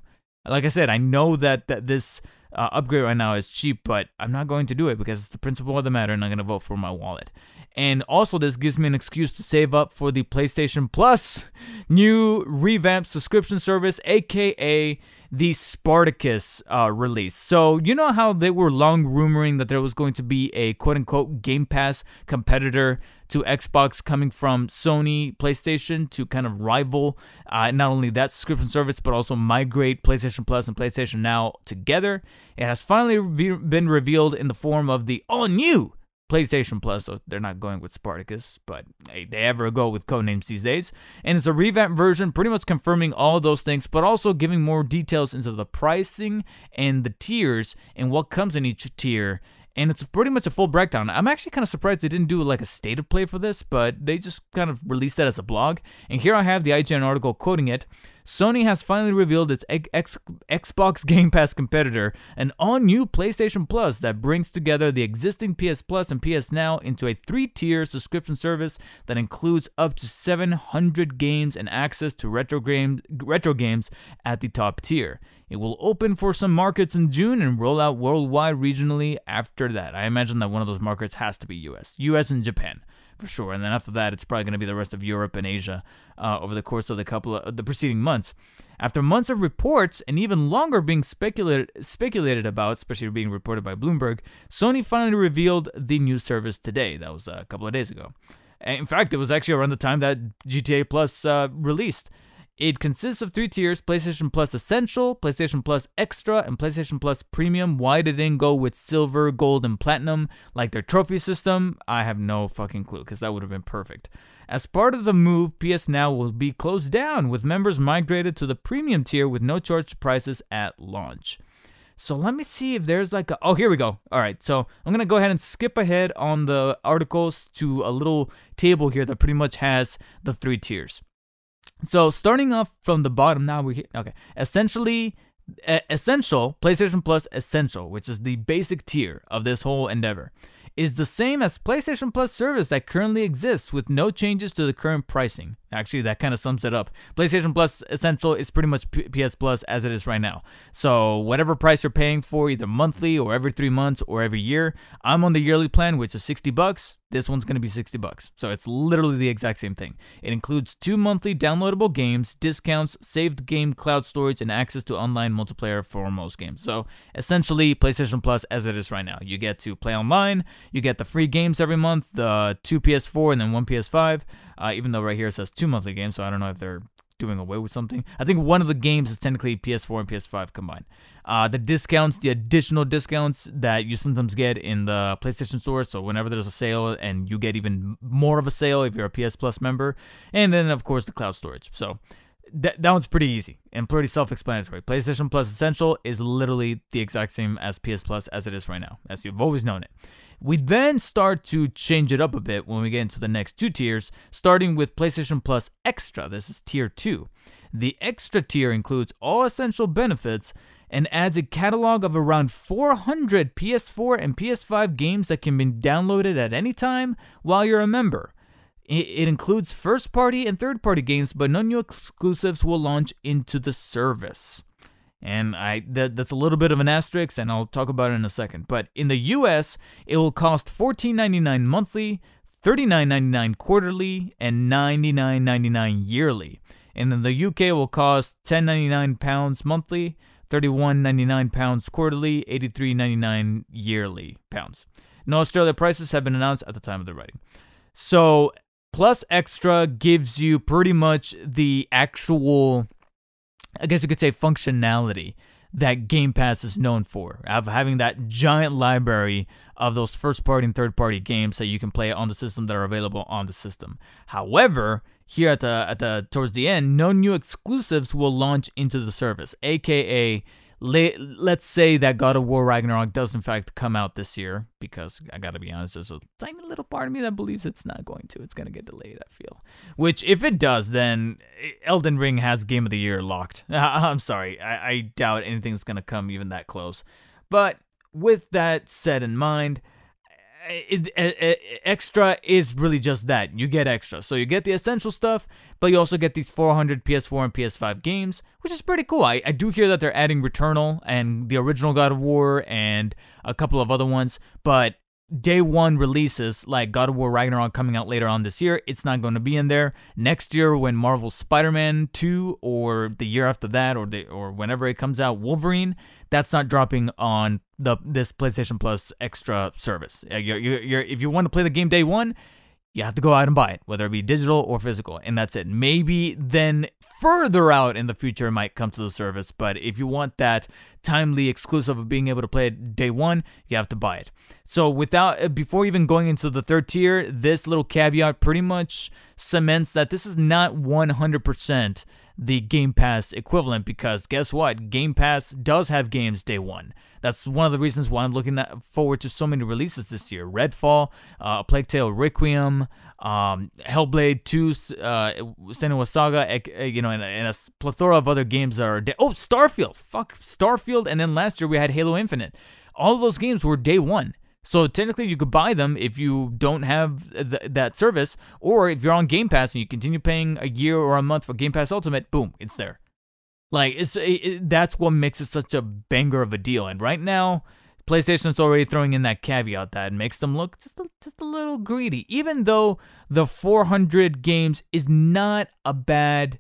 Like I said, I know that that this uh, upgrade right now is cheap, but I'm not going to do it because it's the principle of the matter, and I'm going to vote for my wallet. And also, this gives me an excuse to save up for the PlayStation Plus new revamped subscription service, aka the Spartacus uh, release. So, you know how they were long rumoring that there was going to be a quote unquote Game Pass competitor to Xbox coming from Sony PlayStation to kind of rival uh, not only that subscription service, but also migrate PlayStation Plus and PlayStation Now together. It has finally re- been revealed in the form of the all new PlayStation Plus, so they're not going with Spartacus, but hey, they ever go with codenames these days. And it's a revamped version, pretty much confirming all those things, but also giving more details into the pricing and the tiers and what comes in each tier and it's pretty much a full breakdown. I'm actually kind of surprised they didn't do like a state of play for this, but they just kind of released that as a blog. And here I have the IGN article quoting it. Sony has finally revealed its X- Xbox Game Pass competitor, an all new PlayStation Plus that brings together the existing PS Plus and PS Now into a three tier subscription service that includes up to 700 games and access to retro, game- retro games at the top tier. It will open for some markets in June and roll out worldwide regionally after that. I imagine that one of those markets has to be US, US and Japan for sure. And then after that, it's probably going to be the rest of Europe and Asia uh, over the course of the couple of the preceding months. After months of reports and even longer being speculated speculated about, especially being reported by Bloomberg, Sony finally revealed the new service today. That was a couple of days ago. In fact, it was actually around the time that GTA Plus uh, released. It consists of three tiers PlayStation Plus Essential, PlayStation Plus Extra, and PlayStation Plus Premium. Why did they go with Silver, Gold, and Platinum like their trophy system? I have no fucking clue because that would have been perfect. As part of the move, PS Now will be closed down with members migrated to the premium tier with no charge prices at launch. So let me see if there's like a. Oh, here we go. All right. So I'm going to go ahead and skip ahead on the articles to a little table here that pretty much has the three tiers. So starting off from the bottom now, we okay. Essentially, essential PlayStation Plus Essential, which is the basic tier of this whole endeavor is the same as PlayStation Plus service that currently exists with no changes to the current pricing. Actually, that kind of sums it up. PlayStation Plus Essential is pretty much PS Plus as it is right now. So, whatever price you're paying for, either monthly or every three months or every year, I'm on the yearly plan, which is 60 bucks. This one's going to be 60 bucks. So it's literally the exact same thing. It includes two monthly downloadable games, discounts, saved game cloud storage, and access to online multiplayer for most games. So essentially, PlayStation Plus as it is right now. You get to play online, you get the free games every month, the two PS4 and then one PS5. Uh, even though right here it says two monthly games, so I don't know if they're doing away with something. I think one of the games is technically PS4 and PS5 combined. Uh, the discounts, the additional discounts that you sometimes get in the PlayStation Store. So whenever there's a sale, and you get even more of a sale if you're a PS Plus member, and then of course the cloud storage. So that that one's pretty easy and pretty self-explanatory. PlayStation Plus Essential is literally the exact same as PS Plus as it is right now, as you've always known it. We then start to change it up a bit when we get into the next two tiers, starting with PlayStation Plus Extra. This is tier 2. The extra tier includes all essential benefits and adds a catalog of around 400 PS4 and PS5 games that can be downloaded at any time while you're a member. It includes first party and third party games, but no new exclusives will launch into the service. And I that, that's a little bit of an asterisk, and I'll talk about it in a second. But in the US, it will cost $14.99 monthly, $39.99 quarterly, and $99.99 yearly. And in the UK, it will cost £10.99 pounds monthly, 31.99 pounds quarterly, 83.99 yearly pounds. No Australia prices have been announced at the time of the writing. So, Plus Extra gives you pretty much the actual, I guess you could say, functionality that Game Pass is known for, of having that giant library of those first party and third party games that you can play on the system that are available on the system. However, here at the at the towards the end, no new exclusives will launch into the service, aka let's say that God of War Ragnarok does in fact come out this year, because I gotta be honest, there's a tiny little part of me that believes it's not going to. It's gonna get delayed, I feel. Which, if it does, then eh, Elden Ring has Game of the Year locked. I'm sorry, I, I doubt anything's gonna come even that close. But with that said in mind, it, it, it, extra is really just that. You get extra. So you get the essential stuff, but you also get these 400 PS4 and PS5 games, which is pretty cool. I, I do hear that they're adding Returnal and the original God of War and a couple of other ones, but day one releases like God of War Ragnarok coming out later on this year, it's not going to be in there. Next year, when Marvel Spider-Man 2 or the year after that or the or whenever it comes out, Wolverine, that's not dropping on the this PlayStation Plus extra service. Uh, you're, you're, you're, if you want to play the game day one, you have to go out and buy it, whether it be digital or physical, and that's it. Maybe then further out in the future it might come to the service, but if you want that timely exclusive of being able to play it day one, you have to buy it. So without uh, before even going into the third tier, this little caveat pretty much cements that this is not 100% the Game Pass equivalent because guess what? Game Pass does have games day one. That's one of the reasons why I'm looking forward to so many releases this year. Redfall, uh, Plague Tale Requiem, um, Hellblade 2, uh, Senua's Saga, you know, and, and, a plethora of other games that are. oh, Starfield! Fuck, Starfield! And then last year we had Halo Infinite. All of those games were day one. So technically, you could buy them if you don't have th- that service, or if you're on Game Pass and you continue paying a year or a month for Game Pass Ultimate, boom, it's there. Like it's it, that's what makes it such a banger of a deal. And right now, PlayStation's already throwing in that caveat that makes them look just a, just a little greedy. Even though the 400 games is not a bad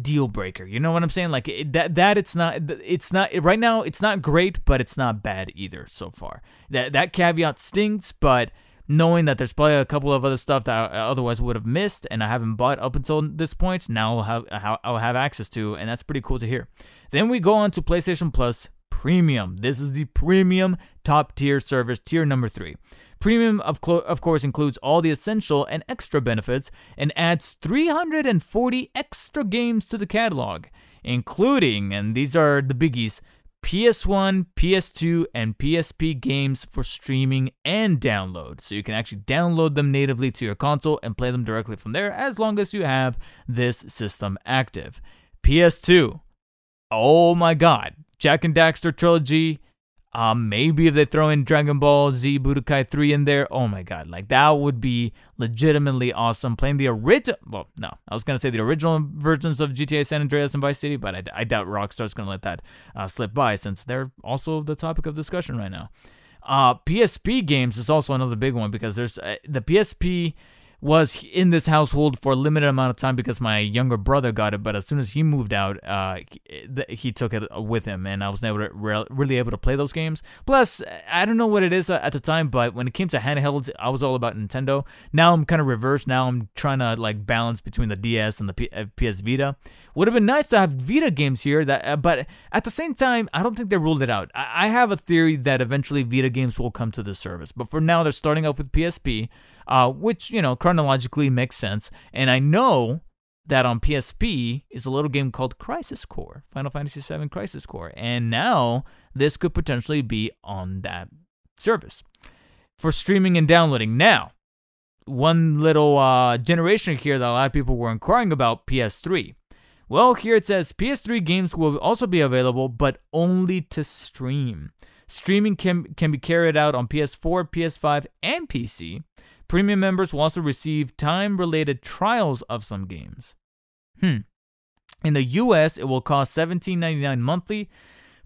deal breaker. You know what I'm saying? Like it, that that it's not it's not right now it's not great, but it's not bad either so far. That that caveat stinks, but knowing that there's probably a couple of other stuff that I otherwise would have missed and I haven't bought up until this point, now I'll have I'll have access to, and that's pretty cool to hear. Then we go on to PlayStation Plus Premium. This is the premium top tier service, tier number three. Premium, of, clo- of course, includes all the essential and extra benefits and adds 340 extra games to the catalog, including, and these are the biggies, PS1, PS2, and PSP games for streaming and download. So you can actually download them natively to your console and play them directly from there as long as you have this system active. PS2. Oh my god. Jak and Daxter trilogy um, maybe if they throw in Dragon Ball Z Budokai 3 in there, oh my god, like that would be legitimately awesome. Playing the original, well, no, I was gonna say the original versions of GTA San Andreas and Vice City, but I, I doubt Rockstar's gonna let that uh, slip by since they're also the topic of discussion right now. Uh, PSP games is also another big one because there's uh, the PSP was in this household for a limited amount of time because my younger brother got it. But as soon as he moved out, uh, he took it with him, and I was never really able to play those games. Plus, I don't know what it is at the time, but when it came to handhelds, I was all about Nintendo. Now I'm kind of reversed. Now I'm trying to like balance between the DS and the P- uh, PS Vita. Would have been nice to have Vita games here, that, uh, but at the same time, I don't think they ruled it out. I, I have a theory that eventually Vita games will come to the service, but for now, they're starting off with PSP uh, which, you know, chronologically makes sense. And I know that on PSP is a little game called Crisis Core, Final Fantasy VII Crisis Core. And now this could potentially be on that service for streaming and downloading. Now, one little uh, generation here that a lot of people were inquiring about PS3. Well, here it says PS3 games will also be available, but only to stream. Streaming can, can be carried out on PS4, PS5, and PC. Premium members will also receive time related trials of some games. Hmm. In the US, it will cost $17.99 monthly,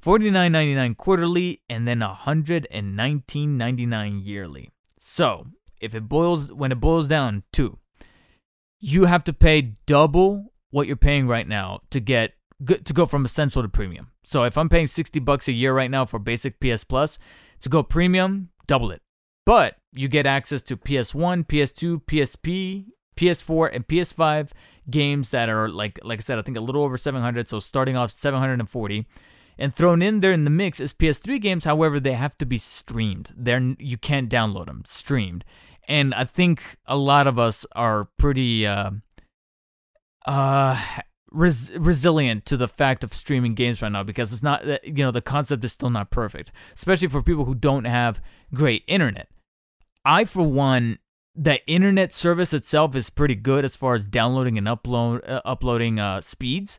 $49.99 quarterly, and then $119.99 yearly. So, if it boils when it boils down to you have to pay double what you're paying right now to get to go from essential to premium. So if I'm paying 60 bucks a year right now for basic PS Plus, to go premium, double it. But you get access to PS1, PS2, PSP, PS4, and PS5 games that are like like I said, I think a little over 700. So starting off 740, and thrown in there in the mix is PS3 games. However, they have to be streamed. They're you can't download them streamed. And I think a lot of us are pretty uh, uh res- resilient to the fact of streaming games right now because it's not you know the concept is still not perfect, especially for people who don't have great internet. I, for one, the internet service itself is pretty good as far as downloading and upload uh, uploading uh, speeds.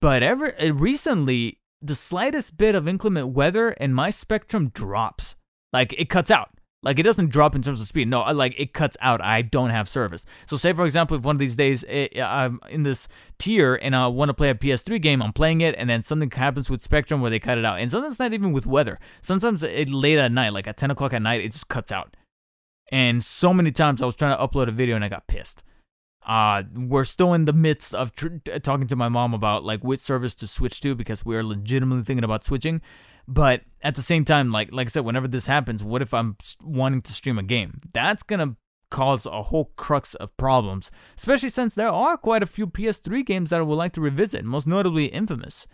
But ever uh, recently, the slightest bit of inclement weather and my spectrum drops. Like it cuts out. Like it doesn't drop in terms of speed. No, like it cuts out. I don't have service. So say for example, if one of these days it, eh, I'm in this tier and I want to play a PS3 game, I'm playing it, and then something happens with Spectrum where they cut it out. And sometimes not even with weather. Sometimes it late at night, like at 10 o'clock at night, it just cuts out. And so many times I was trying to upload a video and I got pissed. Uh, we're still in the midst of talking to my mom about like which service to switch to because we're legitimately thinking about switching. But at the same time, like like I said, whenever this happens, what if I'm wanting to stream a game? That's gonna cause a whole crux of problems, especially since there are quite a few PS3 games that I would like to revisit, most notably Infamous.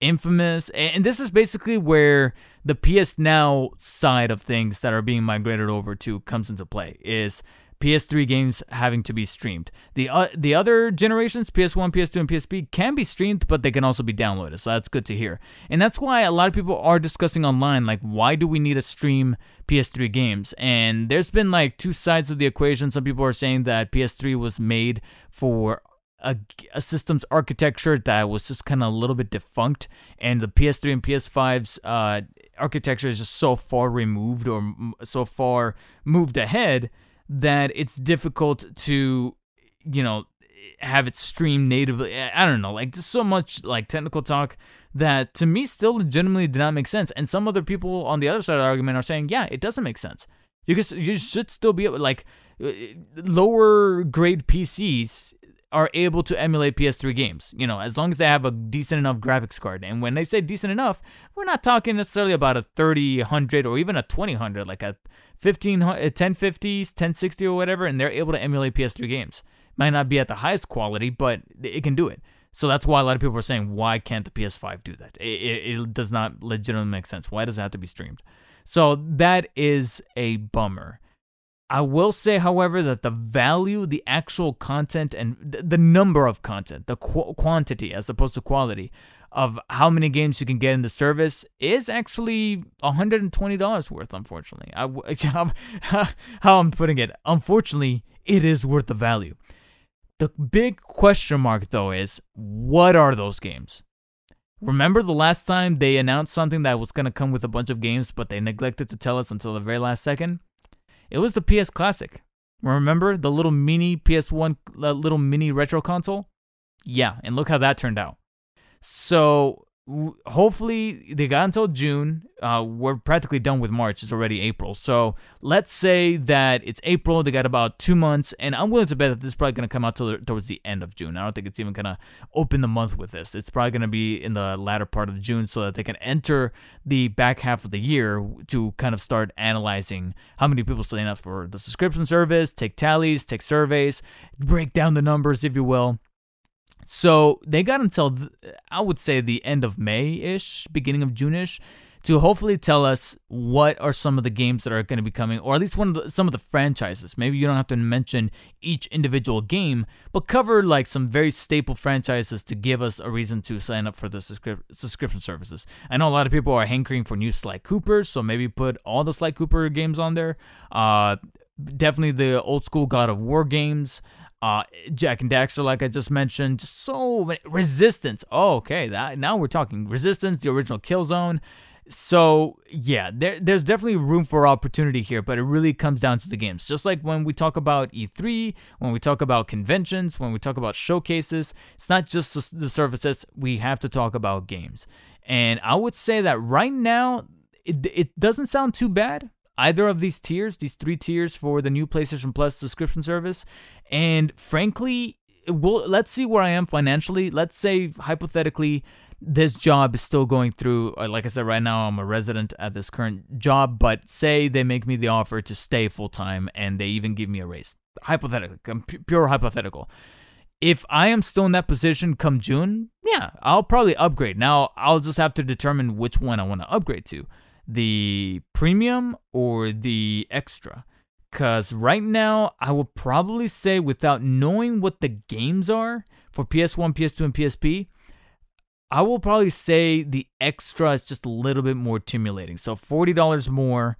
Infamous, and this is basically where the PS Now side of things that are being migrated over to comes into play. Is PS3 games having to be streamed. The uh, the other generations, PS1, PS2, and PSP, can be streamed, but they can also be downloaded. So that's good to hear. And that's why a lot of people are discussing online, like, why do we need to stream PS3 games? And there's been like two sides of the equation. Some people are saying that PS3 was made for a, a systems architecture that was just kind of a little bit defunct, and the PS3 and PS5's uh, architecture is just so far removed or so far moved ahead that it's difficult to, you know, have it stream natively. I don't know, like there's so much like technical talk that to me still legitimately did not make sense. And some other people on the other side of the argument are saying, yeah, it doesn't make sense. You can, you should still be able like lower grade PCs are able to emulate PS3 games, you know, as long as they have a decent enough graphics card. And when they say decent enough, we're not talking necessarily about a 3000 or even a 2000, like a 15 1050s, uh, 1060 or whatever, and they're able to emulate PS3 games. Might not be at the highest quality, but it can do it. So that's why a lot of people are saying, why can't the PS5 do that? It, it, it does not legitimately make sense. Why does it have to be streamed? So that is a bummer. I will say, however, that the value, the actual content, and the number of content, the qu- quantity as opposed to quality of how many games you can get in the service is actually $120 worth, unfortunately. I, how I'm putting it, unfortunately, it is worth the value. The big question mark, though, is what are those games? Remember the last time they announced something that was going to come with a bunch of games, but they neglected to tell us until the very last second? It was the PS Classic. Remember the little mini PS1, little mini retro console? Yeah, and look how that turned out. So hopefully they got until June. Uh, we're practically done with March. It's already April. So let's say that it's April. They got about two months, and I'm willing to bet that this is probably going to come out towards the end of June. I don't think it's even going to open the month with this. It's probably going to be in the latter part of June so that they can enter the back half of the year to kind of start analyzing how many people sign up for the subscription service, take tallies, take surveys, break down the numbers, if you will. So they got until I would say the end of May ish, beginning of June ish, to hopefully tell us what are some of the games that are going to be coming, or at least one of the, some of the franchises. Maybe you don't have to mention each individual game, but cover like some very staple franchises to give us a reason to sign up for the subscri- subscription services. I know a lot of people are hankering for new Sly Coopers, so maybe put all the Sly Cooper games on there. Uh, definitely the old school God of War games. Uh, Jak and Daxter, like I just mentioned, so many resistance. Oh, okay, that now we're talking resistance, the original Killzone. So yeah, there, there's definitely room for opportunity here, but it really comes down to the games. Just like when we talk about E3, when we talk about conventions, when we talk about showcases, it's not just the services. We have to talk about games, and I would say that right now it, it doesn't sound too bad either of these tiers, these three tiers for the new PlayStation Plus subscription service. And frankly, we'll, let's see where I am financially. Let's say, hypothetically, this job is still going through, uh, like I said, right now I'm a resident at this current job, but say they make me the offer to stay full time and they even give me a raise. Hypothetically, pure hypothetical. If I am still in that position come June, yeah, I'll probably upgrade. Now, I'll just have to determine which one I want to upgrade to the premium or the extra. Because right now, I will probably say, without knowing what the games are for PS1, PS2, and PSP, I will probably say the extra is just a little bit more stimulating. So $40 more,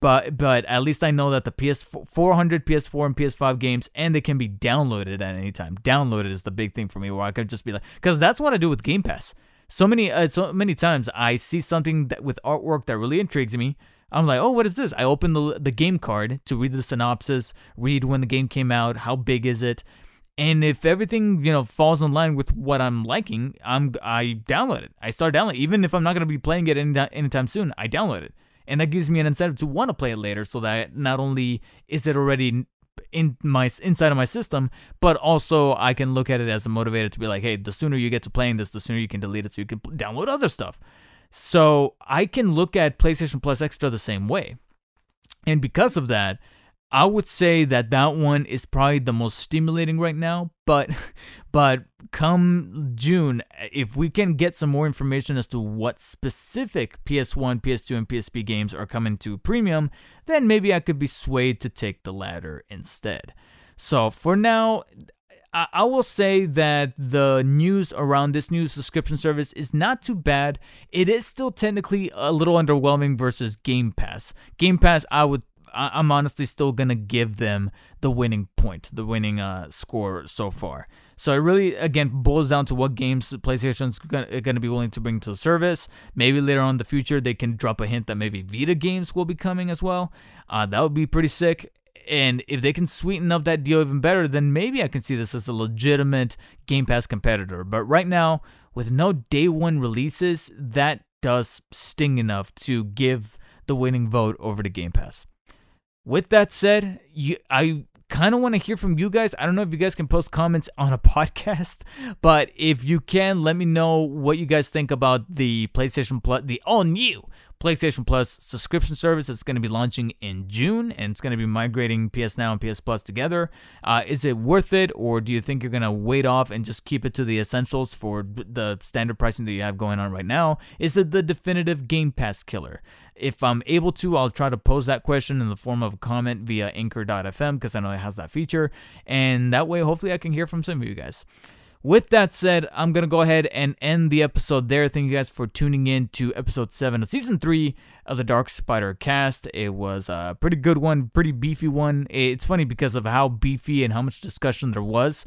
but but at least I know that the PS 400, PS4, and PS5 games, and they can be downloaded at any time. Downloaded is the big thing for me, where I could just be like, because that's what I do with Game Pass so many uh, so many times I see something that with artwork that really intrigues me. I'm like, oh, what is this? I open the the game card to read the synopsis, read when the game came out, how big is it, and if everything you know falls in line with what I'm liking, I'm I download it. I start downloading, even if I'm not gonna be playing it any, anytime soon. I download it, and that gives me an incentive to want to play it later, so that not only is it already in my inside of my system, but also I can look at it as a motivator to be like, hey, the sooner you get to playing this, the sooner you can delete it so you can download other stuff. So I can look at PlayStation Plus Extra the same way. And because of that, I would say that that one is probably the most stimulating right now, but but come June, if we can get some more information as to what specific PS1, PS2 and PSP games are coming to premium, then maybe I could be swayed to take the latter instead. So, for now, I will say that the news around this new subscription service is not too bad. It is still technically a little underwhelming versus Game Pass. Game Pass, I would I- am honestly still gonna give them the winning point, the winning uh, score so far. So it really again boils down to what games PlayStation's gonna, gonna be willing to bring to the service. Maybe later on in the future they can drop a hint that maybe Vita games will be coming as well. Uh, that would be pretty sick. And if they can sweeten up that deal even better, then maybe I can see this as a legitimate Game Pass competitor. But right now, with no day one releases, that does sting enough to give the winning vote over to Game Pass. With that said, you, I kind of want to hear from you guys. I don't know if you guys can post comments on a podcast, but if you can, let me know what you guys think about the PlayStation Plus, the all new PlayStation Plus subscription service that's going to be launching in June and it's going to be migrating PS Now and PS Plus together. Uh, is it worth it, or do you think you're going to wait off and just keep it to the essentials for the standard pricing that you have going on right now? Is it the definitive Game Pass killer? If I'm able to, I'll try to pose that question in the form of a comment via anchor.fm because I know it has that feature. And that way, hopefully, I can hear from some of you guys. With that said, I'm going to go ahead and end the episode there. Thank you guys for tuning in to episode 7 of season 3 of the DarkspiderCast. It was a pretty good one, pretty beefy one. It's funny because of how beefy and how much discussion there was,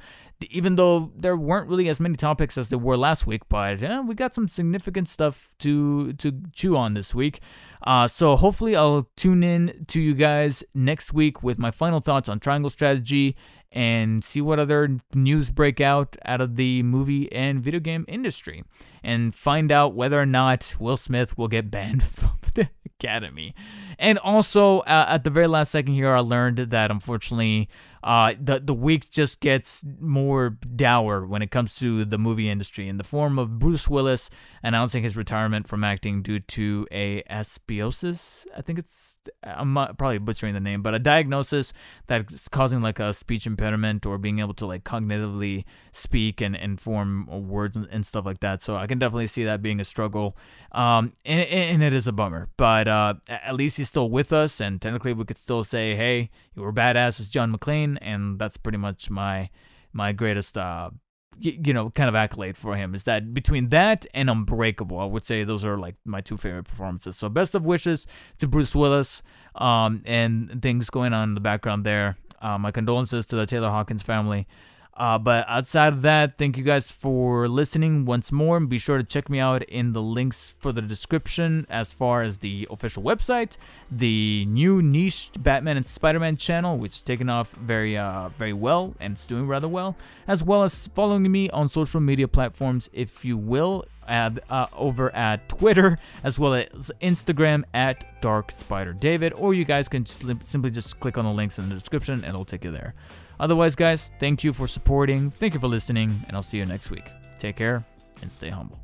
even though there weren't really as many topics as there were last week, but eh, we got some significant stuff to, to chew on this week. Uh, so hopefully I'll tune in to you guys next week with my final thoughts on Triangle Strategy and see what other news break out out of the movie and video game industry and find out whether or not Will Smith will get banned from the Academy. And also, uh, at the very last second here, I learned that unfortunately uh, the the week just gets more dour when it comes to the movie industry in the form of Bruce Willis announcing his retirement from acting due to a asbestosis. I think it's I'm probably butchering the name, but a diagnosis that's causing like a speech impediment or being able to like cognitively speak and, and form words and, stuff like that. So I can definitely see that being a struggle. Um, and, and it is a bummer, but uh, at least he's still with us, and technically we could still say, hey, you were badass as John McClane, and that's pretty much my my greatest uh, you know, kind of accolade for him is that between that and Unbreakable, I would say those are like my two favorite performances. So best of wishes to Bruce Willis, um, and things going on in the background there. Uh, my condolences to the Taylor Hawkins family. Uh, but outside of that, thank you guys for listening once more. Be sure to check me out in the links for the description as far as the official website, the new niche Batman and Spider-Man channel, which is taking off very, uh, very well and it's doing rather well, as well as following me on social media platforms, if you will, at, uh, over at Twitter as well as Instagram at DarkspiderDavid, or you guys can simply just click on the links in the description and it'll take you there. Otherwise, guys, thank you for supporting, thank you for listening, and I'll see you next week. Take care and stay humble.